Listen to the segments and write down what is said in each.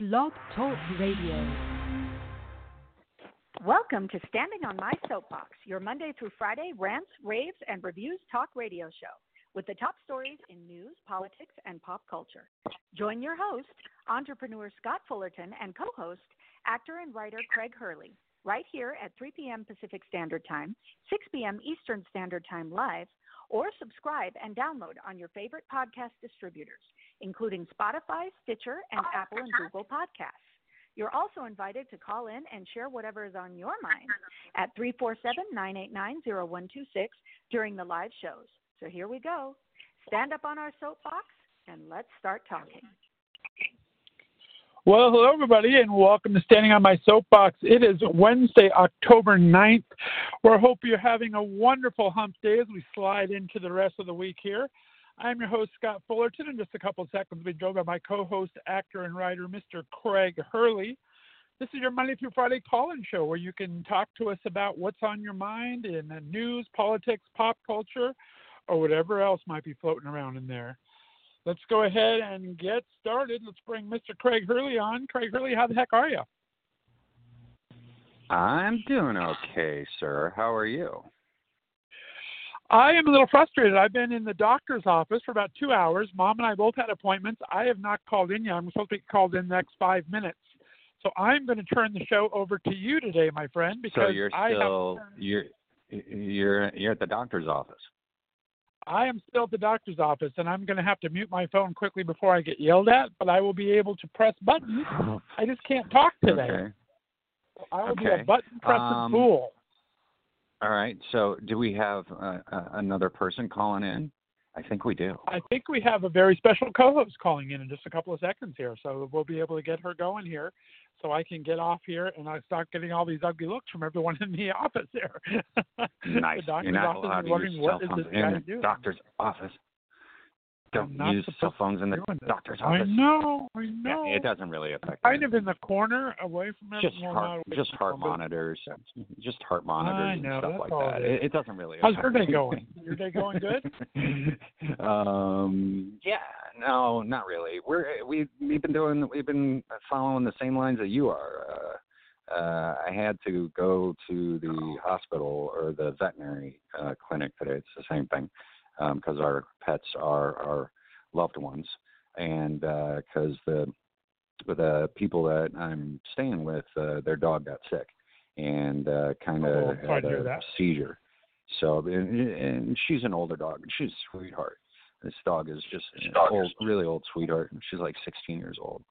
Blog Talk Radio. Welcome to Standing on My Soapbox, your Monday through Friday rants, raves, and reviews talk radio show with the top stories in news, politics, and pop culture. Join your host, entrepreneur Scott Fullerton, and co host, actor and writer Craig Hurley, right here at 3 p.m. Pacific Standard Time, 6 p.m. Eastern Standard Time live, or subscribe and download on your favorite podcast distributors, including Spotify, Stitcher, and oh, Apple and Google Podcasts. You're also invited to call in and share whatever is on your mind at 347 989 0126 during the live shows. So here we go. Stand up on our soapbox and let's start talking. Well, hello, everybody, and welcome to Standing on My Soapbox. It is Wednesday, October 9th. We hope you're having a wonderful hump day as we slide into the rest of the week here. I'm your host, Scott Fullerton. In just a couple seconds, we'll be joined by my co host, actor, and writer, Mr. Craig Hurley. This is your Monday through Friday call in show where you can talk to us about what's on your mind in the news, politics, pop culture, or whatever else might be floating around in there let's go ahead and get started. Let's bring Mr. Craig Hurley on. Craig Hurley, how the heck are you? I'm doing okay, sir. How are you? I am a little frustrated. I've been in the doctor's office for about two hours. Mom and I both had appointments. I have not called in yet. I'm supposed to be called in the next five minutes. So I'm going to turn the show over to you today, my friend, because so you're I still you're you're you're at the doctor's office. I am still at the doctor's office, and I'm going to have to mute my phone quickly before I get yelled at. But I will be able to press buttons. I just can't talk today. Okay. I will be a button pressing Um, fool. All right. So, do we have uh, uh, another person calling in? I think we do. I think we have a very special co-host calling in in just a couple of seconds here, so we'll be able to get her going here, so I can get off here and I start getting all these ugly looks from everyone in the office here. Nice. the You're not office allowed to use cell phones in the doctor's office. Don't not use cell phones in the to be doing this. doctor's I office. know, I Yeah, know. it doesn't really affect. kind me. of in the corner, away from just everyone. heart, away just heart monitors, just heart monitors know, and stuff like that. it. It, it doesn't really. How's your day going? Your day going good? um, yeah, no, not really. We're we we've been doing we've been following the same lines that you are. Uh, uh, I had to go to the hospital or the veterinary uh, clinic today. It's the same thing because our pets are our loved ones, and because the the people that I'm staying with, uh, their dog got sick and uh, kind Oh, of I'm had a that. seizure. So, and, and she's an older dog, and she's a sweetheart. This dog is just an old, really old sweetheart. She's like 16 years old,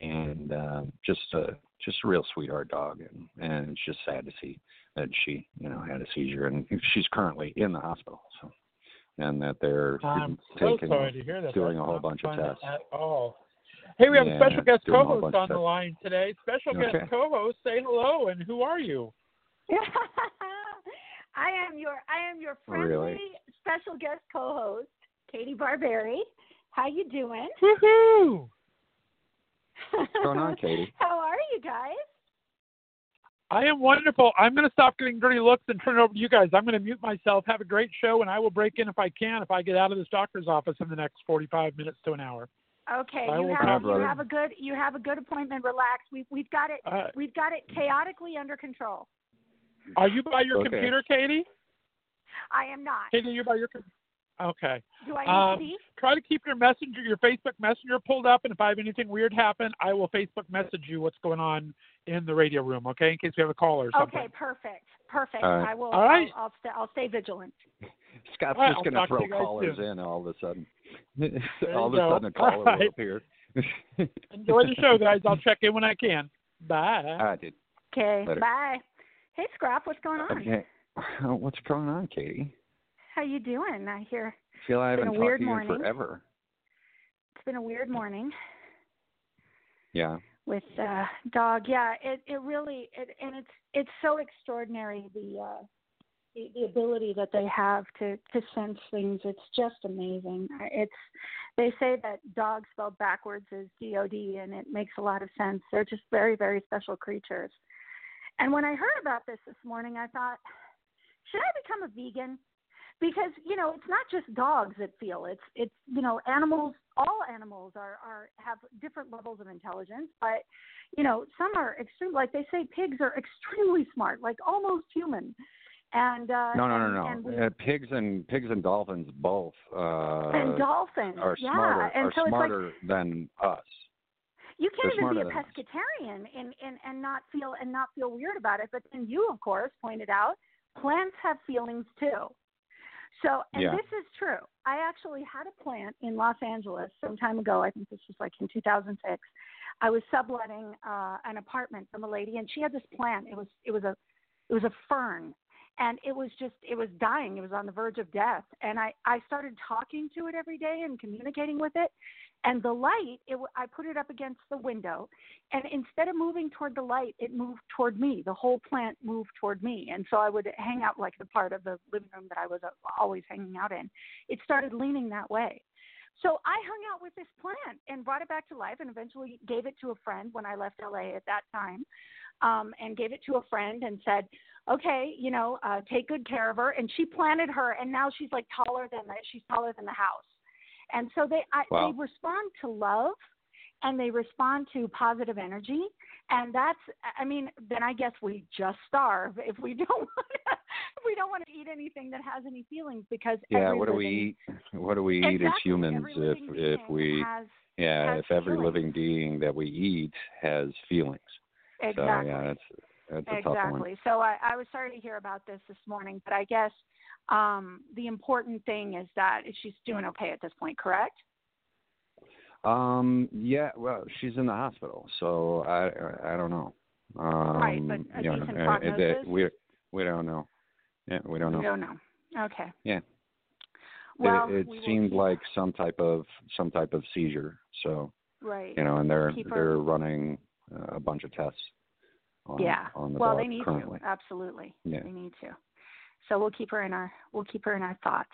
and um, just a just a real sweetheart dog. And and it's just sad to see that she, you know, had a seizure, and she's currently in the hospital. So, and that they're I'm so taking sorry to hear that. doing That's a whole bunch of tests. At all. Hey, we have a special guest doing a whole co-host on the line today. Special Okay. guest co-host, say hello and who are you? I am your I am your oh, friendly Really? special guest co-host, Katie Barberi. How you doing? Woohoo! What's going on, Katie? How are you guys? I am wonderful. I'm going to stop getting dirty looks and turn it over to you guys. I'm going to mute myself, have a great show, and I will break in if I can if I get out of this doctor's office in the next 45 minutes to an hour. Okay, I you have you have a good you have a good appointment. Relax. We've we've got it Uh, we've got it chaotically under control. are you by your Okay. computer, Katie? I am not. Katie, you're by your computer. Okay. Do I need Um, to try to keep your messenger, your Facebook Messenger pulled up, and if I have anything weird happen, I will Facebook message you what's going on in the radio room, okay? In case we have a call or something. Okay, perfect, perfect. All right. I will. All right. I'll I'll, stay, I'll stay vigilant. Scott's All right, just going to to throw callers soon. in all of a sudden. All of a sudden, a caller All right. will appear. Enjoy the show, guys. I'll check in when I can. Bye. All right, dude. Okay, bye. Hey, Scrap, what's going on? Okay. What's going on, Katie? How you doing? I hear I feel I It's been haven't a talked weird to you morning. in forever. it's been a weird morning. Yeah. With uh dog. Yeah, it it really it and it's it's so extraordinary the uh the, the ability that they have to to sense things. It's just amazing. It's they say that dog spelled backwards is D O D, and it makes a lot of sense. They're just very very special creatures. And when I heard about this this morning, I thought, should I become a vegan? Because you know, it's not just dogs that feel. It's it's you know, animals. All animals are are have different levels of intelligence, but you know, some are extreme. Like they say, pigs are extremely smart, like almost human. And uh, no, no, no, no. And uh, pigs and pigs and dolphins both uh, and dolphins are yeah. smarter and are so smarter it's like, than us. You can't They're even be a pescatarian and, and and not feel and not feel weird about it. But then you, of course, pointed out plants have feelings too. So, and Yeah. this is true. I actually had a plant in Los Angeles some time ago. I think this was like in 2006. I was subletting uh, an apartment from a lady, and she had this plant. It was it was a it was a fern, and it was just it was dying. It was on the verge of death, and I I started talking to it every day and communicating with it. And the light, it, I put it up against the window, and instead of moving toward the light, it moved toward me. The whole plant moved toward me, and so I would hang out like the part of the living room that I was uh, always hanging out in. It started leaning that way. So I hung out with this plant and brought it back to life, and eventually gave it to a friend when I left LA at that time, um, and gave it to a friend and said, "Okay, you know, uh, take good care of her." And she planted her, and now she's like taller than the, she's taller than the house. And so they I, Wow. they respond to love, and they respond to positive energy, and that's I mean then I guess we just starve if we don't want to, if we don't want to eat anything that has any feelings because Yeah. What do living, we eat? What do we eat as humans if if we has yeah has if every feelings. living being that we eat has feelings? exactly So yeah, that's that's a tough one. exactly. So I, I was sorry to hear about this this morning, but I guess um, the important thing is that she's doing okay at this point, correct? Um. Yeah. Well, she's in the hospital, so I I don't know. Um, Right, but a you know, decent uh, prognosis? we we don't know. Yeah, we don't know. We don't know. Okay. Yeah. Well, it, it we seemed like some type of some type of seizure. So right. you know, and they're Keep they're running uh, a bunch of tests. On, yeah. On the well, they need currently. to. Absolutely. Yeah. They need to. So we'll keep her in our we'll keep her in our thoughts.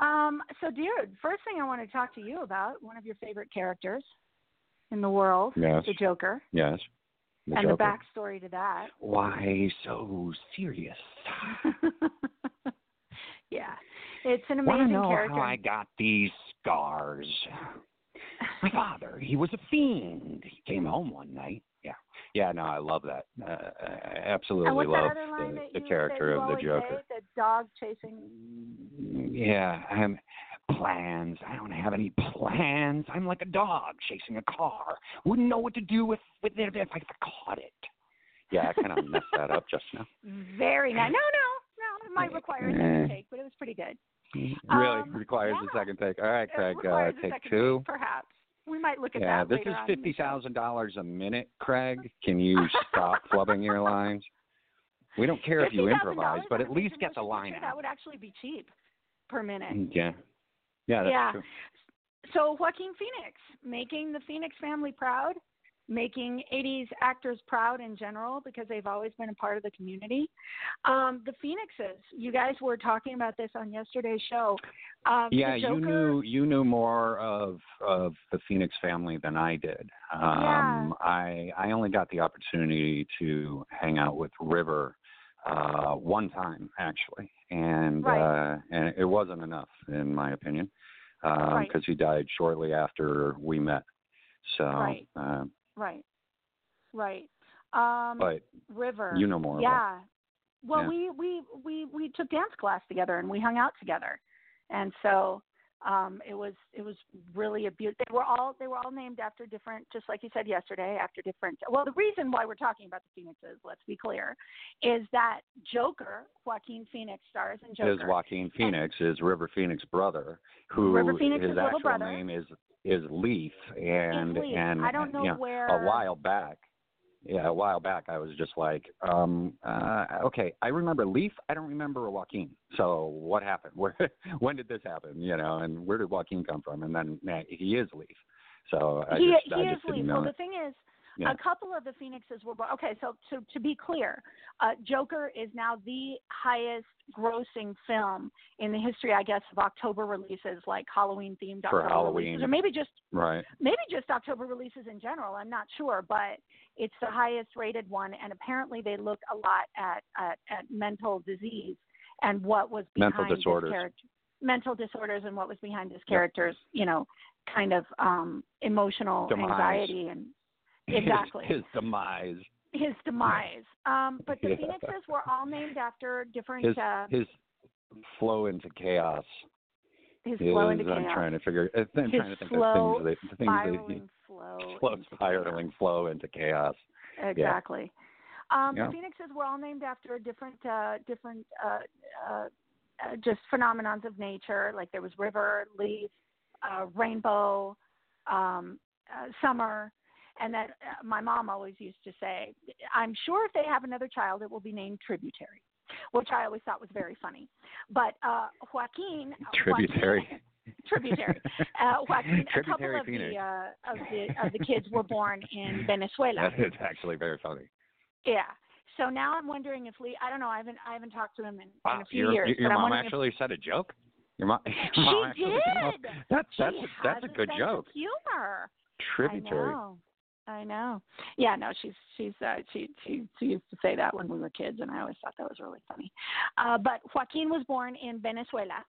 Um, so, dude, first thing I want to talk to you about one of your favorite characters in the world, Yes. the Joker, Yes. The and Joker. the backstory to that. Why so serious? yeah, it's an amazing know character. how I got these scars? My father, he was a fiend. He came home one night. Yeah. No, I love that. Uh, I absolutely love that other line the, the character of the Joker. Say, the dog chasing. Yeah, I'm plans. I don't have any plans. I'm like a dog chasing a car. Wouldn't know what to do with with it if I caught it. Yeah, I kind of messed that up just now. Very nice. No, no, no. It might require a second Eh. take, but it was pretty good. Really Um, requires yeah. a second take. All right, Craig, uh, take two. take, perhaps. We might look at Yeah, that this later is on in the fifty thousand dollars a minute, Craig. Can you stop flubbing your lines? We don't care if you improvise, but at least get the line picture, That would actually be cheap per minute. Mm, yeah, yeah, that's Yeah. true. So Joaquin Phoenix making the Phoenix family proud, making 80s actors proud in general because they've always been a part of the community. Um, the Phoenixes, you guys were talking about this on yesterday's show. Um, Yeah, you knew you knew more of of the Phoenix family than I did. Um Yeah. I I only got the opportunity to hang out with River uh one time actually. And Right. uh and it wasn't enough in my opinion. Um Right. because he died shortly after we met. So Right. uh, Right. Right. Um, but River. you know more about Yeah. Well, Yeah. we we we we took dance class together and we hung out together, and so um, it was it was really a beautiful. They were all they were all named after different, just like you said yesterday, after different. Well, the reason why we're talking about the Phoenixes, let's be clear, is that Joker, Joaquin Phoenix stars in Joker. is Joaquin Phoenix is River Phoenix brother, who River Phoenix's his actual brother. name is is Leaf, and Leaf. and I don't know you know, where- a while back. Yeah, a while back, I was just like, um, uh, okay, I remember Leaf. I don't remember Joaquin. So what happened? Where, when did this happen? You know, and where did Joaquin come from? And then he is Leaf. So I he just he I is just didn't lead. know Well, the thing is, Yeah. a couple of the phoenixes were. Okay, so to to be clear, uh, Joker is now the highest grossing film in the history, I guess, of October releases, like Halloween themed For October Halloween. releases, or maybe just Right. maybe just October releases in general. I'm not sure, but it's the highest rated one, and apparently they look a lot at at, at mental disease and what was behind Mental this disorders. character, mental disorders, and what was behind this Yep. character's, you know, kind of um emotional Demise. anxiety and exactly His, his demise. his demise. Um, but the Yeah. phoenixes were all named after different His uh, his flow into chaos. his is, flow into I'm chaos, trying to figure. I'm His trying to think flow, of things that the things that he spiraling flow, flow, into chaos. flow into chaos. Exactly. Um, Yeah. The phoenixes were all named after different, uh, different, uh, uh, uh, just phenomenons of nature. Like there was river, leaf, uh, rainbow, um, uh, summer, and that uh, my mom always used to say, "I'm sure if they have another child, it will be named Tributary," which I always thought was very funny. But uh, Joaquin, Tributary. Joaquin, tributary. Uh, Joaquin, a couple of the uh, of the of the kids were born in Venezuela. That is actually very funny. Yeah. So now I'm wondering if Lee. I don't know. I haven't. I haven't talked to him in, in a few your, years. your mom actually said a joke. Your mom. Your She mom actually did. That's that's she a, that's has a good joke. Humor. Tributary. I know. I know. Yeah. No. She's she's uh, she she she used to say that when we were kids, and I always thought that was really funny. Uh, but Joaquin was born in Venezuela.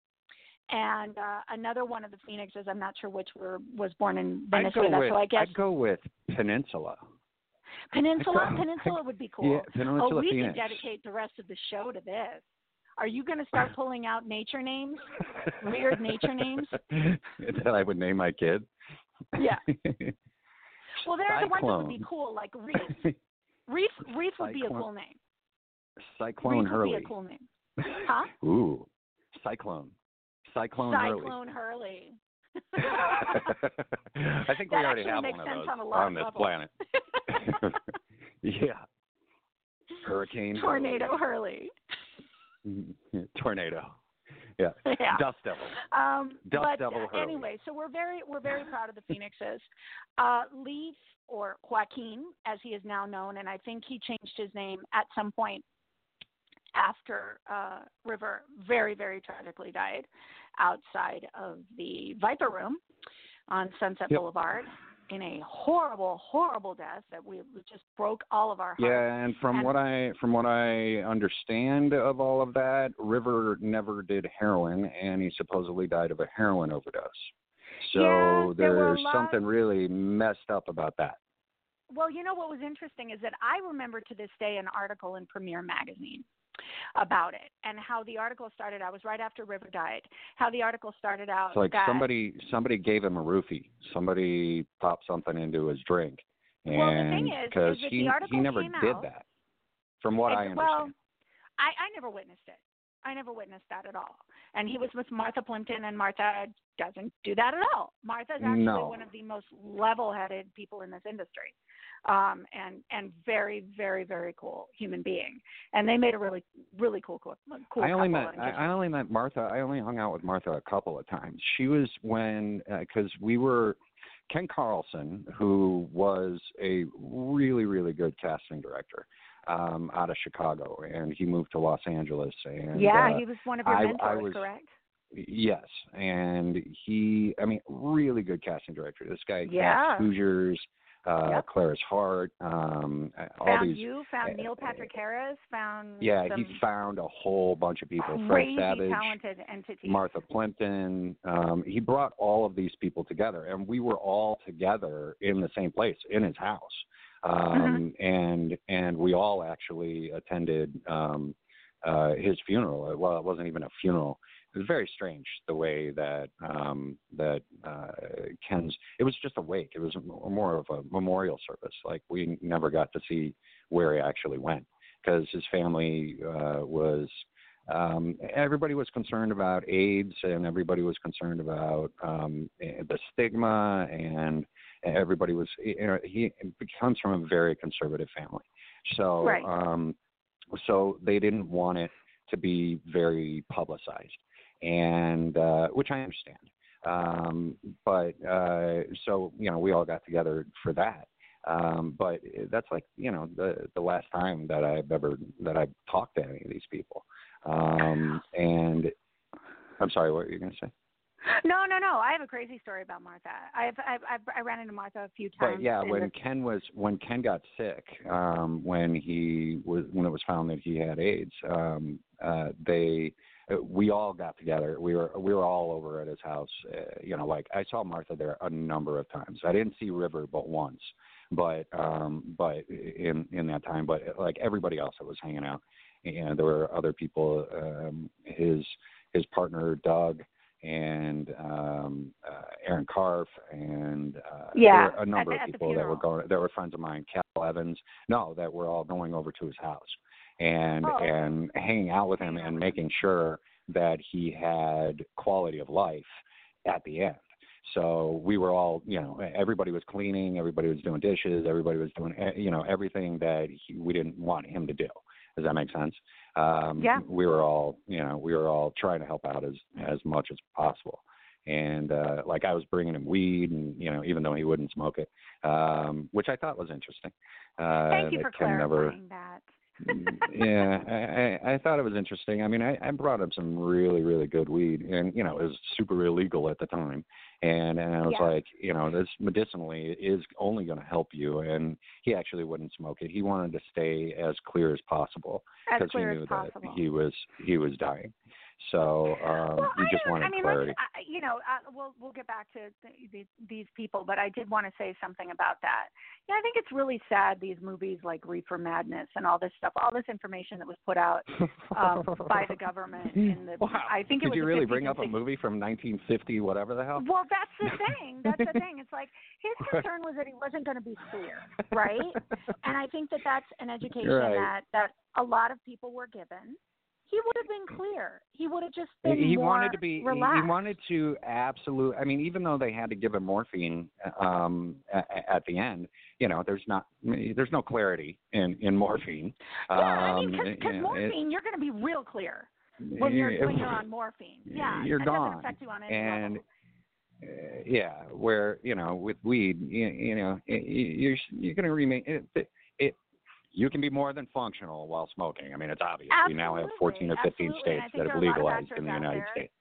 And uh, another one of the phoenixes, I'm not sure which were was born in Venezuela. with so I guess I'd go with Peninsula. Peninsula. Go- Peninsula would be cool. Yeah, Peninsula oh, we Phoenix. could dedicate the rest of the show to this. Are you going to start pulling out nature names? Weird nature names? that I would name my kid. Yeah. Well, there are the ones that would be cool, like Reef. Reef, Reef would be a cool name. Cyclone Reef Hurley. would be a cool name. Huh? Ooh, Cyclone. Cyclone, Cyclone Hurley. Hurley. I think we already have one of those on of this levels. planet. yeah. Hurricane. Tornado Hurley. Hurley. Tornado. Yeah. Yeah. Dust Devil. Um, Dust but Devil Hurley. anyway, so we're very we're very proud of the Phoenixes. Uh, Leaf or Joaquin, as he is now known, and I think he changed his name at some point after uh, River very very tragically died outside of the Viper Room on Sunset Yep. Boulevard in a horrible horrible death that we just broke all of our hearts. Yeah, and from And- what I from what I understand of all of that, River never did heroin, and he supposedly died of a heroin overdose. So Yeah, there there's something really messed up about that. Well, you know what was interesting is that I remember to this day an article in Premiere Magazine about it and how the article started out was right after River died. How the article started out It's like that somebody somebody gave him a roofie. Somebody popped something into his drink, and Well, the thing is- because he he never did out- that, from what I understand. Well, I, I never witnessed it. I never witnessed that at all. And he was with Martha Plimpton, and Martha doesn't do that at all. Martha's actually No. one of the most level-headed people in this industry, um, and and very, very, very cool human being. And they made a really, really cool, cool, cool I only met I, I only met Martha. I only hung out with Martha a couple of times. She was when because we were Ken Carlson, who was a really really good casting director um, out of Chicago, and he moved to Los Angeles. And yeah, uh, he was one of your I- I mentors, was- correct? Yes, and he, I mean, really good casting director. This guy Yeah. cast Hoosiers, uh, Yep. Clara's Heart, um, all Found these. you, found uh, Neil Patrick Harris, found Yeah, he found a whole bunch of people. Crazy Savage, talented entities. Martha Plimpton. Um, he brought all of these people together, and we were all together in the same place in his house. Um, And and we all actually attended um, uh, his funeral. Well, it wasn't even a funeral. It was very strange the way that um, that uh, Ken's. It was just a wake. It was more of a memorial service. Like we never got to see where he actually went because his family uh, was um, everybody was concerned about AIDS and everybody was concerned about um, eh, the stigma and everybody was you know he comes from a very conservative family so Right. um, so they didn't want it to be very publicized and uh, which I understand Um, but uh, so you know, we all got together for that. Um, but that's like you know the the last time that I've ever that I've talked to any of these people. Um, and I'm sorry, what were you going to say? No, no, no. I have a crazy story about Martha. I've, I've, I've I ran into Martha a few times. But yeah, when the- Ken was when Ken got sick, um, when he was when it was found that he had AIDS, um, uh, they we all got together. We were we were all over at his house. Uh, you know, like I saw Martha there a number of times. I didn't see River but once, but um, but in in that time, but like everybody else that was hanging out, and there were other people. Um, his his partner Doug and um uh Aaron Karf and uh Yeah, a number at- of people that were going that were friends of mine, Cal Evans, no, that were all going over to his house and Oh. and hanging out with him and making sure that he had quality of life at the end. So we were all, you know, everybody was cleaning, everybody was doing dishes, everybody was doing, eh, you know, everything that he, we didn't want him to do. Does that make sense? Um, Yeah. We were all, you know, we were all trying to help out as as much as possible. And uh, like I was bringing him weed, and you know, even though he wouldn't smoke it, um, which I thought was interesting. Uh, Thank you for Ken never, clarifying that. Yeah, I, I I thought it was interesting. I mean, I, I brought up some really really good weed, and you know, it was super illegal at the time, and and I was Yeah. like, you know, this medicinally is only going to help you. And he actually wouldn't smoke it. He wanted to stay as clear as possible because he knew that possible. he was he was dying. So um, well, I just don't- wanted I mean, clarity. I, you know, uh, we'll we'll get back to th- th- these people, but I did want to say something about that. Yeah, I think it's really sad these movies like Reefer Madness and all this stuff, all this information that was put out um, by the government in the. Wow. I think it Did was you really bring up a movie from 1950, whatever the hell? Well, that's the thing. That's the thing. It's like his concern was that he wasn't going to be clear, right? And I think that that's an education Right. that that a lot of people were given. He would have been clear. He would have just been he wanted to be he- relaxed. he wanted to absolute i mean even though they had to give him morphine um at, at the end you know there's not there's no clarity in in morphine yeah, I um, mean, because you know, it- morphine, you're going to be real clear when you're it- when you're on morphine. Yeah, you're gone affect you on any and level. uh, yeah where you know with weed you, you know it, you're you're going to remain it you can be more than functional while smoking. I mean, it's obvious. We now have 14 or 15 Absolutely, absolutely. states And I think that have are a lot of legalized in the United there. States.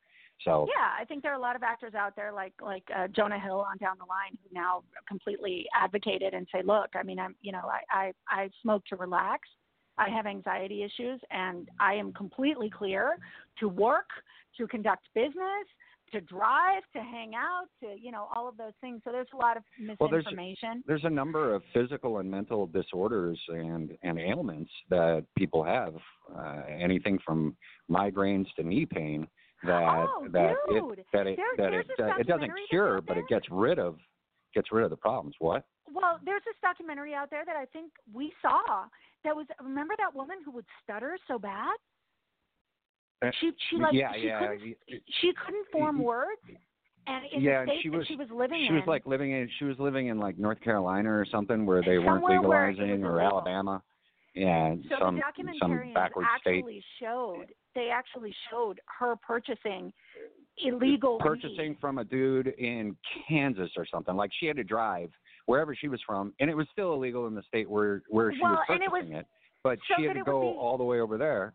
So Yeah, I think there are a lot of actors out there like like uh, Jonah Hill on down the line who now completely advocated and say, look, I mean, I'm you know, I I, I smoke to relax. I have anxiety issues, and I am completely clear to work, to conduct business, to drive, to hang out, to you know, all of those things. So there's a lot of Well, there's- misinformation. there's a number of physical and mental disorders and and ailments that people have uh, anything from migraines to knee pain that Oh, that dude. it that it There- that it, uh, it doesn't cure but it gets rid of gets rid of the problems what Well, there's this documentary out there that I think we saw. That was remember that woman who would stutter so bad. Uh, She she like yeah she yeah couldn't she couldn't form words, and in yeah the state she that was she was living she in, was like living in she was living in like North Carolina or something where they weren't Somewhere where it legalizing or. Alabama yeah so some the some backward state showed they actually showed her purchasing illegal purchasing weed. from a dude in Kansas or something. Like she had to drive wherever she was from, and it was still illegal in the state where where she Well, was and it purchasing was- it. But so she had to go be- all the way over there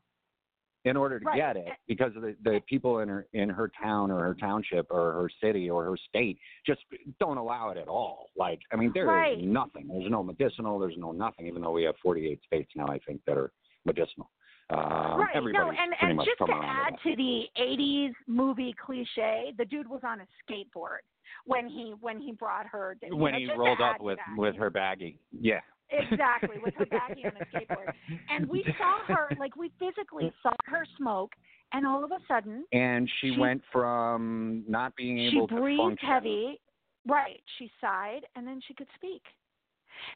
in order to Right. get it because the the people in her in her town or her township or her city or her state just don't allow it at all. Like I mean, there is Right. nothing. There's no medicinal. There's no nothing. Even though we have 48 states now, I think that are medicinal. Um, right. No, and and just to add that. to the '80s movie cliche, the dude was on a skateboard when he when he brought her. when know, he rolled up with that. with her baggie. Yeah. Exactly, with her baggie on a skateboard. And we saw her, like, we physically saw her smoke, and all of a sudden, and she, She- went from not being able to breathed function heavy. Right. She sighed, and then she could speak.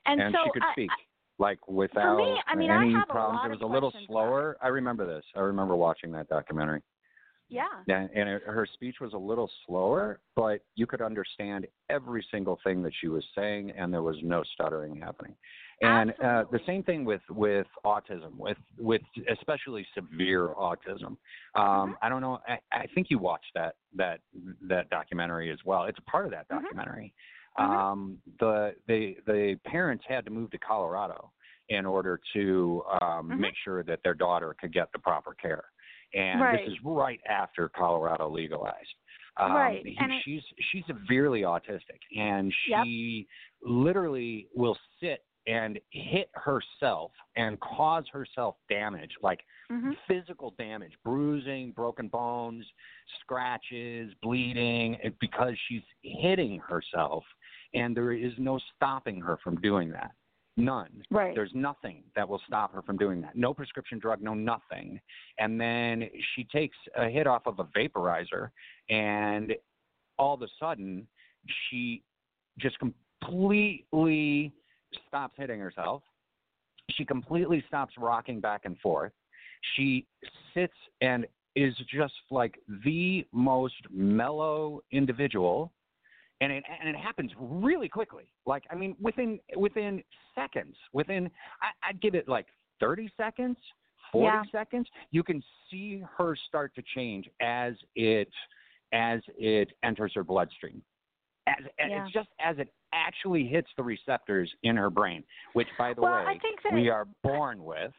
And, and so she could I- speak I- like without I mean, I any problems. it was a little slower. I remember this. I remember watching that documentary. Yeah. And, and her- her speech was a little slower, but you could understand every single thing that she was saying, and there was no stuttering happening. And uh, the same thing with with autism, with with especially severe autism. Um, Mm-hmm. I don't know. I, I think you watched that that that documentary as well. It's a part of that Mhm. documentary. Mhm. Um, the the the parents had to move to Colorado in order to um, Mhm. make sure that their daughter could get the proper care. And Right. this is right after Colorado legalized. Um, Right, he- it- she's she's severely autistic, and Yep. she literally will sit and hit herself and cause herself damage, like Mhm. physical damage, bruising, broken bones, scratches, bleeding, because she's hitting herself, and there is no stopping her from doing that. None. Right. There's nothing that will stop her from doing that. No prescription drug, no nothing. And then she takes a hit off of a vaporizer, and all of a sudden, she just completely stops hitting herself. She completely stops rocking back and forth. She sits and is just like the most mellow individual and it and it happens really quickly. Like I mean, within within seconds, within I, I'd give it like thirty seconds, forty Yeah. seconds. You can see her start to change as it as it enters her bloodstream. As, Yeah. It's just as it actually hits the receptors in her brain, which by the Well, way I think that we are born with.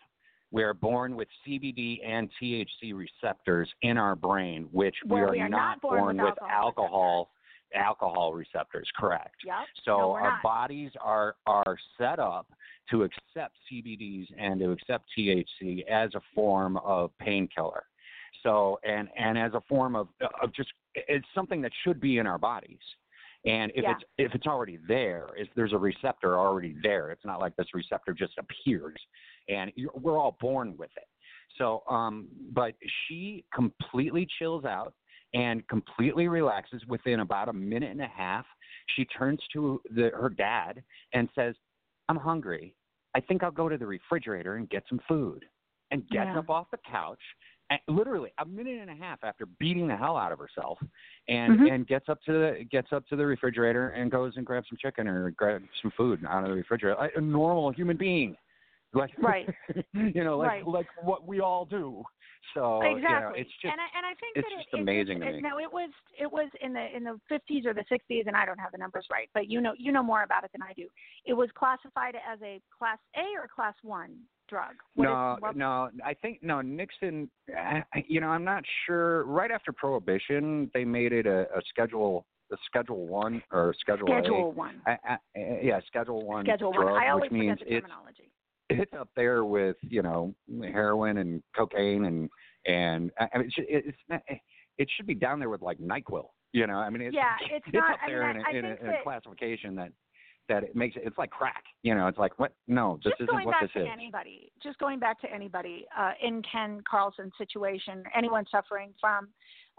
We are born with CBD and THC receptors in our brain, which we are, we are not born born with with alcohol alcohol alcohol receptors. Correct. Yep. So No, our not. bodies are are set up to accept CBDs and to accept THC as a form of painkiller. So and and as a form of of just it's something that should be in our bodies. And if Yeah. it's if it's already there, if there's a receptor already there, it's not like this receptor just appears, and you're, we're all born with it. So, um, but she completely chills out and completely relaxes within about a minute and a half. She turns to the, her dad and says, "I'm hungry. I think I'll go to the refrigerator and get some food." And gets Yeah. up off the couch, and literally a minute and a half after beating the hell out of herself, and Mhm. and gets up to the gets up to the refrigerator and goes and grabs some chicken or grabs some food out of the refrigerator. Like a normal human being, like Right. you know, like Right. like what we all do. So you know, exactly. it's just and I, and I think it's that just it, amazing it, to me. No, it was it was in the in the 50s or the 60s, and I don't have the numbers right, but you know you know more about it than I do. It was classified as a class A or class one drug. What is- no, what- no. I think no. Nixon. You know, I'm not sure. Right after Prohibition, they made it a, a schedule, a Schedule One or Schedule Schedule A. one. I, I, yeah, Schedule One Schedule drug, one. I always which means forget the terminology. It's up there with you know heroin and cocaine and and I mean, it should, it's not, it should be down there with like Nyquil. You know, I mean, it's, Yeah, it's not- up I mean, there I- in, a, I in, a, in a classification that that it makes it. It's like crack. You know, it's like what? No, this just isn't going what back this to is. anybody, just going back to anybody uh, in Ken Carlson's situation, anyone suffering from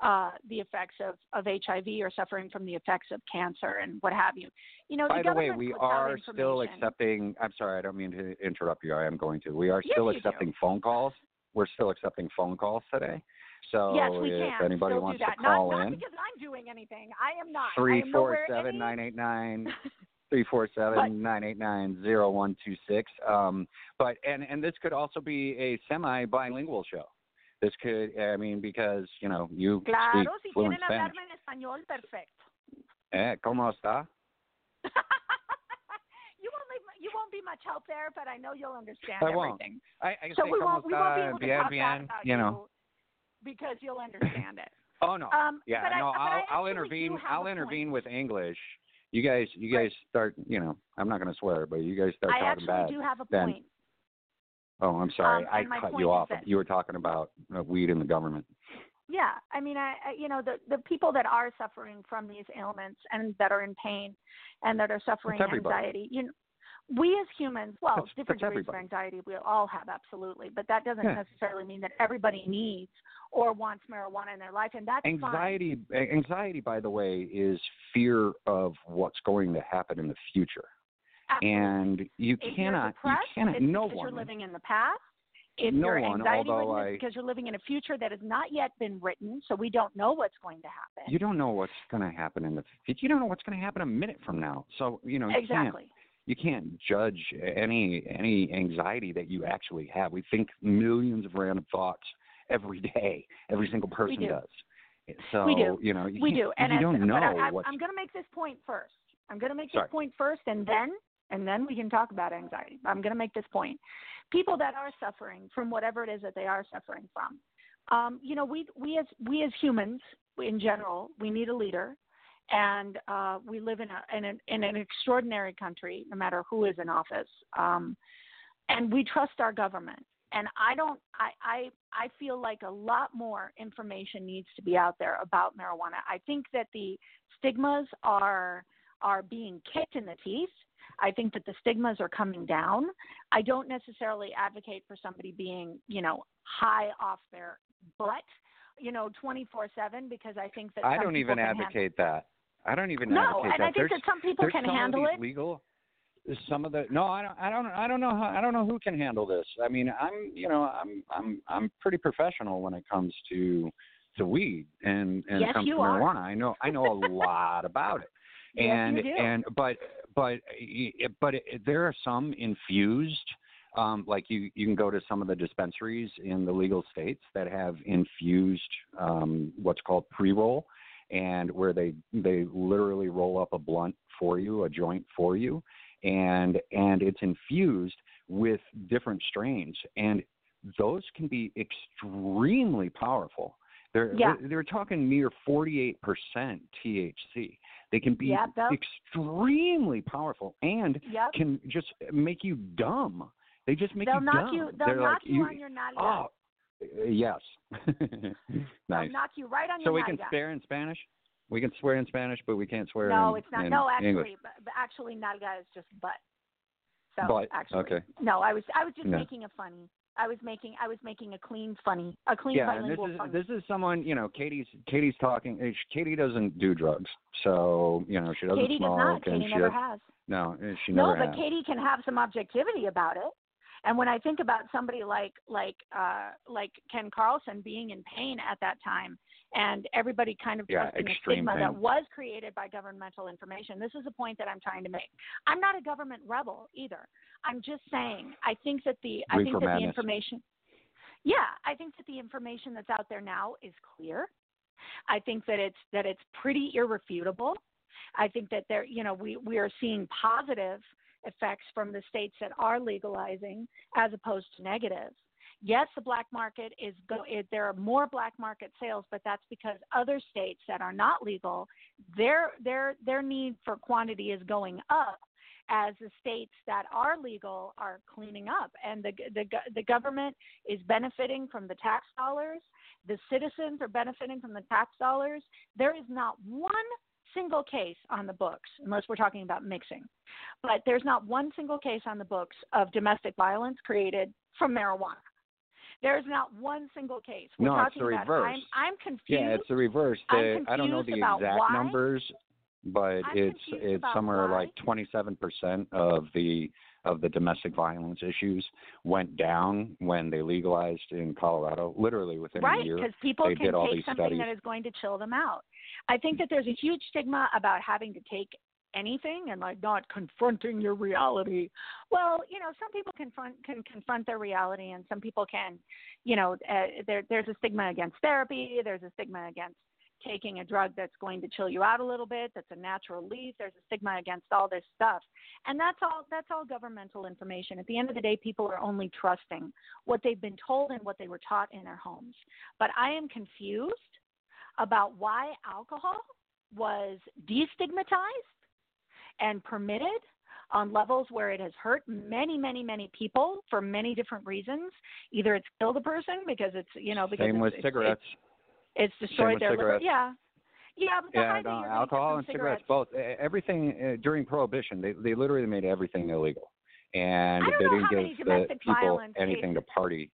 uh, the effects of, of HIV or suffering from the effects of cancer and what have you. You know, By the way, we are still accepting. I'm sorry, I don't mean to interrupt you. I am going to. We are Yes, still do. accepting phone calls. We're still accepting phone calls today. So yes, we if can. anybody Still wants to call not, in, Not because I'm doing anything. I am not. Three four seven nine eight nine three four seven nine eight nine zero one two six. Um, but and and this could also be a semi bilingual show. This could, I mean, because you know you Claro, speak si fluent quieren Spanish. hablarme en español, perfecto. Eh, ¿Cómo está? you won't be, you won't be much help there, but I know you'll understand I won't. everything. I, I can So say we won't we won't be able to bien, talk bien. about You know. because you'll understand it. Oh no. Um, yeah, but I- no, I I'll I'll intervene. I'll intervene point. with English. You guys, you guys Right. start. You know, I'm not going to swear, but you guys start I talking actually bad. do have a then- point. Oh, I'm sorry. Um, I cut you off. that- You were talking about uh, weed in the government. Yeah, I mean, I, I you know the the people that are suffering from these ailments and that are in pain and that are suffering everybody. anxiety, you know, we as humans, well, That's- different that's degrees of anxiety we all have absolutely, but that doesn't Yeah. necessarily mean that everybody needs or wants marijuana in their life, and that's fine. Anxiety, anxiety, by the way, is fear of what's going to happen in the future, Absolutely. and you if cannot, you cannot. it's No because one. you're living in the past. if no you're one, anxiety although I- because you're living in a future that has not yet been written, so we don't know what's going to happen. You don't know what's going to happen in the future. You don't know what's going to happen a minute from now. So you know you can't exactly. you can't judge any any anxiety that you actually have. We think millions of random thoughts every day. Every single person do. does. So We do. you know you we do, and you as- don't know I, I'm going to make this point first. I'm going to make Sorry. this point first, and then and then we can talk about anxiety. I'm going to make this point. People that are suffering from whatever it is that they are suffering from, um, you know, we we as we as humans in general, we need a leader, and uh, we live in a in an, in an extraordinary country, no matter who is in office, um, and we trust our government. And I don't. I, I I feel like a lot more information needs to be out there about marijuana. I think that the stigmas are are being kicked in the teeth. I think that the stigmas are coming down. I don't necessarily advocate for somebody being, you know, high off their butt, you know, 24/7 because I think that I don't even advocate that. I don't even. No, advocate and. I think there's, that some people can some handle it. legal some of the no i don't i don't i don't know how i don't know who can handle this i mean i'm you know i'm i'm i'm pretty professional when it comes to to weed and and Yes, comes to are. marijuana i know i know a lot about it and do. and but but but there are some infused um like you you can go to some of the dispensaries in the legal states that have infused um what's called pre-roll and where they they literally roll up a blunt for you a joint for you and and it's infused with different strains and those can be extremely powerful they're Yeah. they're, they're talking mere 48% THC they can be Yep, extremely powerful and Yep. can just make you dumb they just make They'll you knock dumb you. They'll they're knock like you, on your naughty oh uh, yes They'll nice knock you right on your so we can swear in Spanish we can swear in Spanish, but we can't swear No, in, it's not. in no, actually, English. but, but actually, guy is just butt. So Butt, actually, okay. No, I was I was just No. making a funny. I was making I was making a clean funny, a clean Yeah, and this is funny. this is someone you know. Katie's Katie's talking. uh, Katie doesn't do drugs, so you know she doesn't Katie does not. and Katie she never has, no, uh, she No, but has. Katie can have some objectivity about it. And when I think about somebody like like uh like Ken Carlson being in pain at that time and everybody kind of Yeah, extreme stigma that was created by governmental information. This is a point that I'm trying to make. I'm not a government rebel either. I'm just saying I think that the I think that the information Yeah, I think that the information that's out there now is clear. I think that it's that it's pretty irrefutable. I think that there, you know, we we are seeing positive effects from the states that are legalizing as opposed to negative. Yes, the black market is go. It, there are more black market sales, but that's because other states that are not legal, their their their need for quantity is going up as the states that are legal are cleaning up and the the the government is benefiting from the tax dollars the citizens are benefiting from the tax dollars there is not one single case on the books unless we're talking about mixing but there's not one single case on the books of domestic violence created from marijuana there's not one single case we're No, it's the about reverse. I'm, I'm confused Yeah, it's the reverse. The- I don't know the exact why. numbers, but I'm it's it's somewhere why. like 27% of the of the domestic violence issues went down when they legalized in Colorado. Literally within a year. right because people they can take something studies. that is going to chill them out i think that there's a huge stigma about having to take anything and like not confronting your reality. Well you know some people confront can confront their reality and some people can you know uh, there there's a stigma against therapy there's a stigma against taking a drug that's going to chill you out a little bit that's a natural relief there's a stigma against all this stuff. And that's all that's all governmental information. At the end of the day people are only trusting what they've been told and what they were taught in their homes. But i am confused about why alcohol was destigmatized and permitted on levels where it has hurt many, many, many people for many different reasons. Either it's killed a person because it's you know because Same it's, with it's, cigarettes. It's, it's destroyed their liver. cigarettes. Yeah, yeah. But the Yeah, no, you're gonna get alcohol and cigarettes, both. E- Everything uh, during Prohibition, they they literally made everything illegal, and they didn't give the people anything to party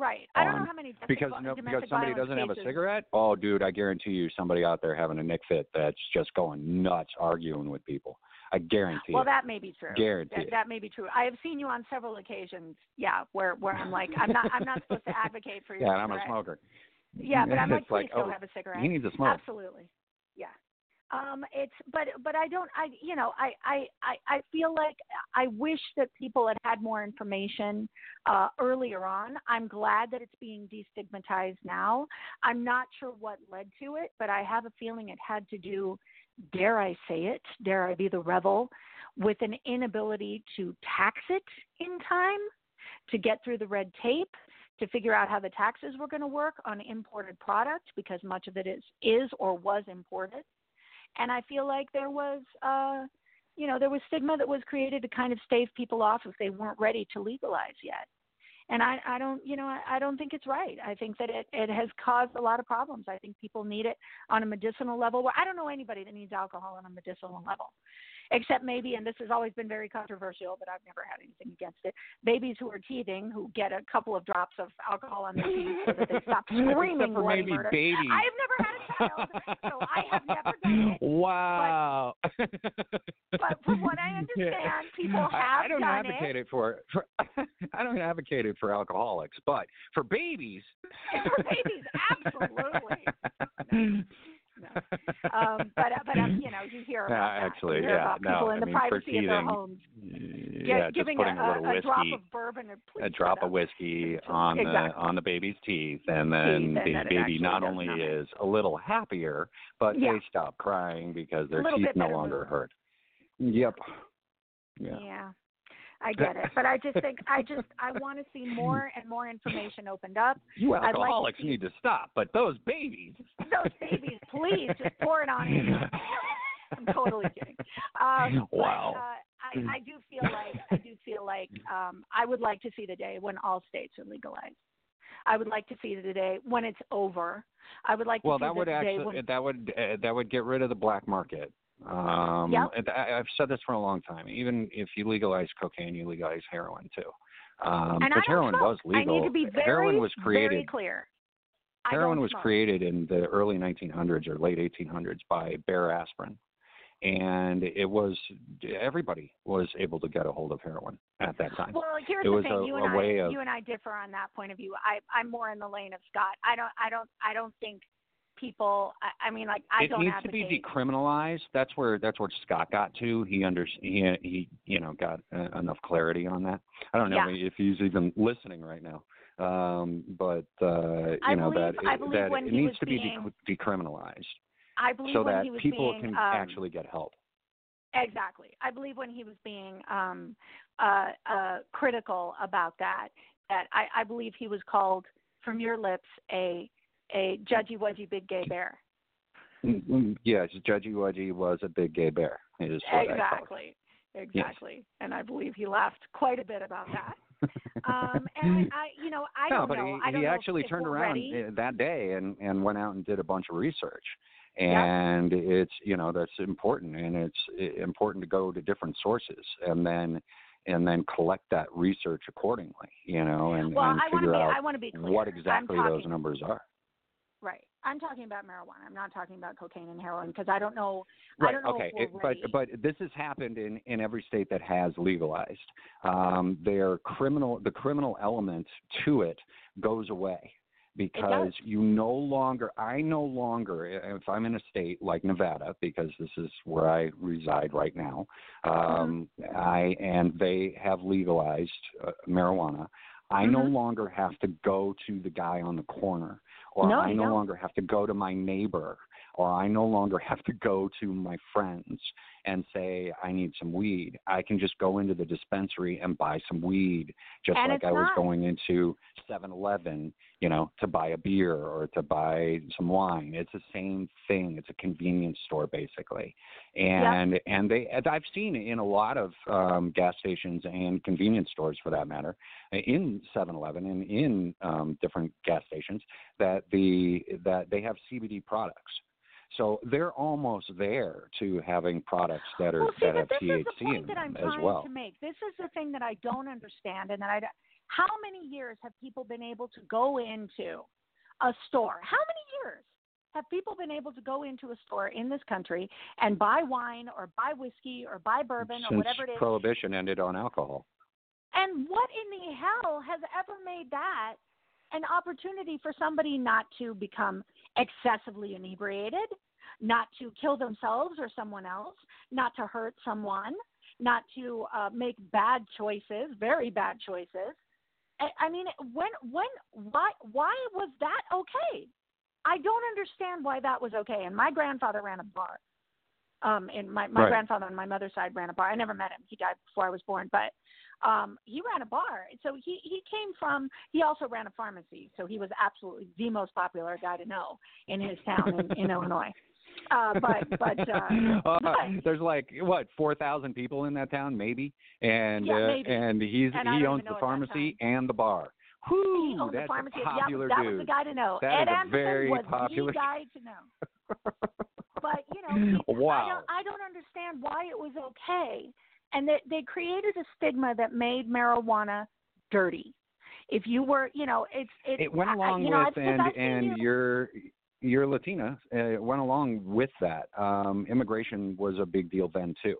Right. I don't know how many because no, because somebody doesn't have a cigarette. Oh, dude, I guarantee you, somebody out there having a nick fit that's just going nuts arguing with people. I guarantee. You. Well, it. that may be true. Guarantee. That, that may be true. I have seen you on several occasions. Yeah, where where I'm like, I'm not I'm not supposed to advocate for your yeah, and I'm a smoker. Yeah, but I'm like, please like, oh, have a cigarette. He needs a smoke. Absolutely. Um, it's but but I don't I you know I I I I feel like I wish that people had had more information uh, earlier on. I'm glad that it's being destigmatized now. I'm not sure what led to it, but I have a feeling it had to do, dare I say it, dare I be the rebel, with an inability to tax it in time, to get through the red tape, to figure out how the taxes were going to work on imported product because much of it is is or was imported and I feel like there was, uh, you know, there was stigma that was created to kind of stave people off if they weren't ready to legalize yet. And I, I don't, you know, I, I don't think it's right. I think that it, it has caused a lot of problems. I think people need it on a medicinal level. Where I don't know anybody that needs alcohol on a medicinal level, except maybe, and this has always been very controversial, but I've never had anything against it. Babies who are teething who get a couple of drops of alcohol on their teeth so that they stop screaming Except for maybe murder. babies. I have never had a child, so I have never done it. Wow. But from what I understand, people have I, I don't done advocate it, for, for I don't advocate it for alcoholics, but for babies. For babies, absolutely. No. Um, but uh, but um, you know, you hear about Yeah, that. actually, you hear yeah, about no, people in I the mean, privacy of their homes, yeah, just giving a, a, little a, drop of bourbon or a drop of whiskey Exactly. on the on the baby's teeth, and then Teeth, the it baby not only nothing. is a little happier, but Yeah. they stop crying because their teeth no longer mood. hurt. Yep. Yeah. Yeah. I get it, but I just think I just I want to see more and more information opened up. You I'd like to alcoholics see- need to stop, but those babies. Those babies, please just pour it on in. I'm totally kidding. Um, but, Wow. uh, I, I do feel like I do feel like um, I would like to see the day when all states are legalized. I would like to see the day when it's over. I would like to Well, see that the would day actually when that would uh, that would get rid of the black market. Um, Yep. and I, I've said this for a long time. Even if you legalize cocaine, you legalize heroin too. Um, and I because don't heroin smoke. was legal. I need to be very, heroin was created, very clear. I Heroin was smoke. created in the early 1900s or late 1800s by Bayer Aspirin, and it was everybody was able to get a hold of heroin at that time. Well, here's It the thing. a- you and I, of- you and I differ on that point of view. I, I'm more in the lane of Scott. I don't, I don't, I don't think people. I, I mean, like I it don't needs advocate. to be decriminalized. That's where that's where Scott got to. He under he he you know got uh, enough clarity on that. I don't know Yeah. if he's even listening right now. Um, but uh, you I know believe- that it, that it needs to be being- de- decriminalized I believe so when that he was people being, can um, actually get help. Exactly. I believe when he was being um, uh, uh, critical about that, that I, I believe he was called, from your lips, a a judgy wudgy big gay bear. Mm, mm, Yes, Judgy Wudgy was a big gay bear. Is what I thought. Exactly. Exactly. And I believe he laughed quite a bit about that. Um, and I, you know, I no, don't but know. he, he actually turned around ready. uh, that day and and went out and did a bunch of research. And it's you know that's important, and it's important to go to different sources and then and then collect that research accordingly. You know, and, Well, and I want to figure be. out I want to be clear. what exactly talking, those numbers are. Right. I'm talking about marijuana. I'm not talking about cocaine and heroin because I don't know. I Right. don't know okay. It, but but this has happened in in every state that has legalized. Um, their criminal the criminal element to it goes away because you no longer I no longer if I'm in a state like Nevada because this is where I reside right now. Um, Mm-hmm. I and they have legalized uh, marijuana. I no Mhm. longer have to go to the guy on the corner, or No, I you no. longer have to go to my neighbor, or I no longer have to go to my friends and say I need some weed. I can just go into the dispensary and buy some weed, just And like I was not- going into 7-Eleven, you know, to buy a beer or to buy some wine. It's the same thing. It's a convenience store basically, and and they I've seen in a lot of um, gas stations and convenience stores for that matter, in 7-Eleven and in um, different gas stations that the that they have CBD products. So they're almost there to having products that are well, see, that have this is THC the point in that I'm trying as well. to make. This is the thing that I don't understand, and that I. How many years have people been able to go into a store? How many years? have people been able to go into a store in this country and buy wine or buy whiskey or buy bourbon Since or whatever it is? prohibition ended on alcohol. And what in the hell has ever made that an opportunity for somebody not to become excessively inebriated, not to kill themselves or someone else, not to hurt someone, not to uh, make bad choices, very bad choices? I, I mean, when, when, why, why was that okay? I don't understand why that was okay. And my grandfather ran a bar. Um, and my my Right. grandfather on my mother's side ran a bar. I never met him. He died before I was born, but um, he ran a bar. So he he came from. He also ran a pharmacy. So he was absolutely the most popular guy to know in his town in, in Illinois. Uh, but but, uh, Uh, but there's like what four thousand people in that town, maybe, and Yeah, uh, maybe. and he's And he owns the pharmacy and the bar. he Whoo, that's the pharmacy. a popular yeah, that dude. was the guy to know. That Ed Anderson very was popular- the guy to know. But you know, he- I Wow. don't, I don't understand why it was okay, and that they created a stigma that made marijuana dirty. If you were, you know, it's it's it went I- I- along you know, with and and you- you're you're Latina. Uh, it went along with that. Um, immigration was a big deal then too.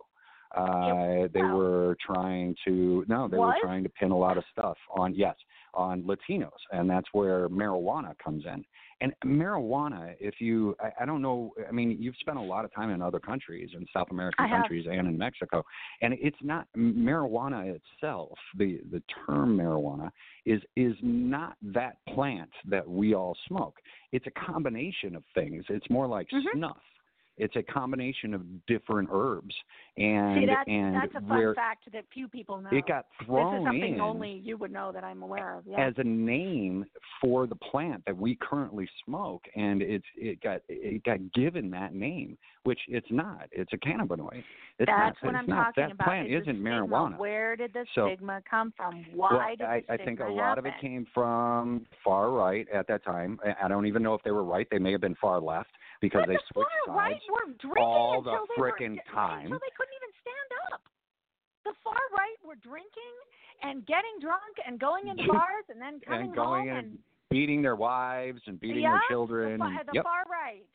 Uh, they were trying to no, they Was? were trying to pin a lot of stuff on yes on Latinos, and that's where marijuana comes in. And marijuana, if you, I, I don't know, I mean, you've spent a lot of time in other countries, in South American countries and in Mexico, and it's not marijuana itself. The the term marijuana is is not that plant that we all smoke. It's a combination of things. It's more like Mhm. snuff. It's a combination of different herbs, and See, that's and that's a fun where fact that few people know. it got this is something in only you would know that I'm aware of. Yeah. as a name for the plant that we currently smoke, and it's it got it got given that name, which it's not. It's a cannabinoid. It's That's not, what it's I'm not. talking that about. plant the isn't marijuana. Where did the So- stigma come from? Why well, did I, I think a lot of it came from far right at that time. I don't even know if they were right. They may have been far left because they far sides. right were drinking all the were, frickin' until time. they couldn't even stand up. The far right were drinking and getting drunk and going into bars and then coming and going home and beating their wives and beating yeah, their children. The, far, the yep. far right.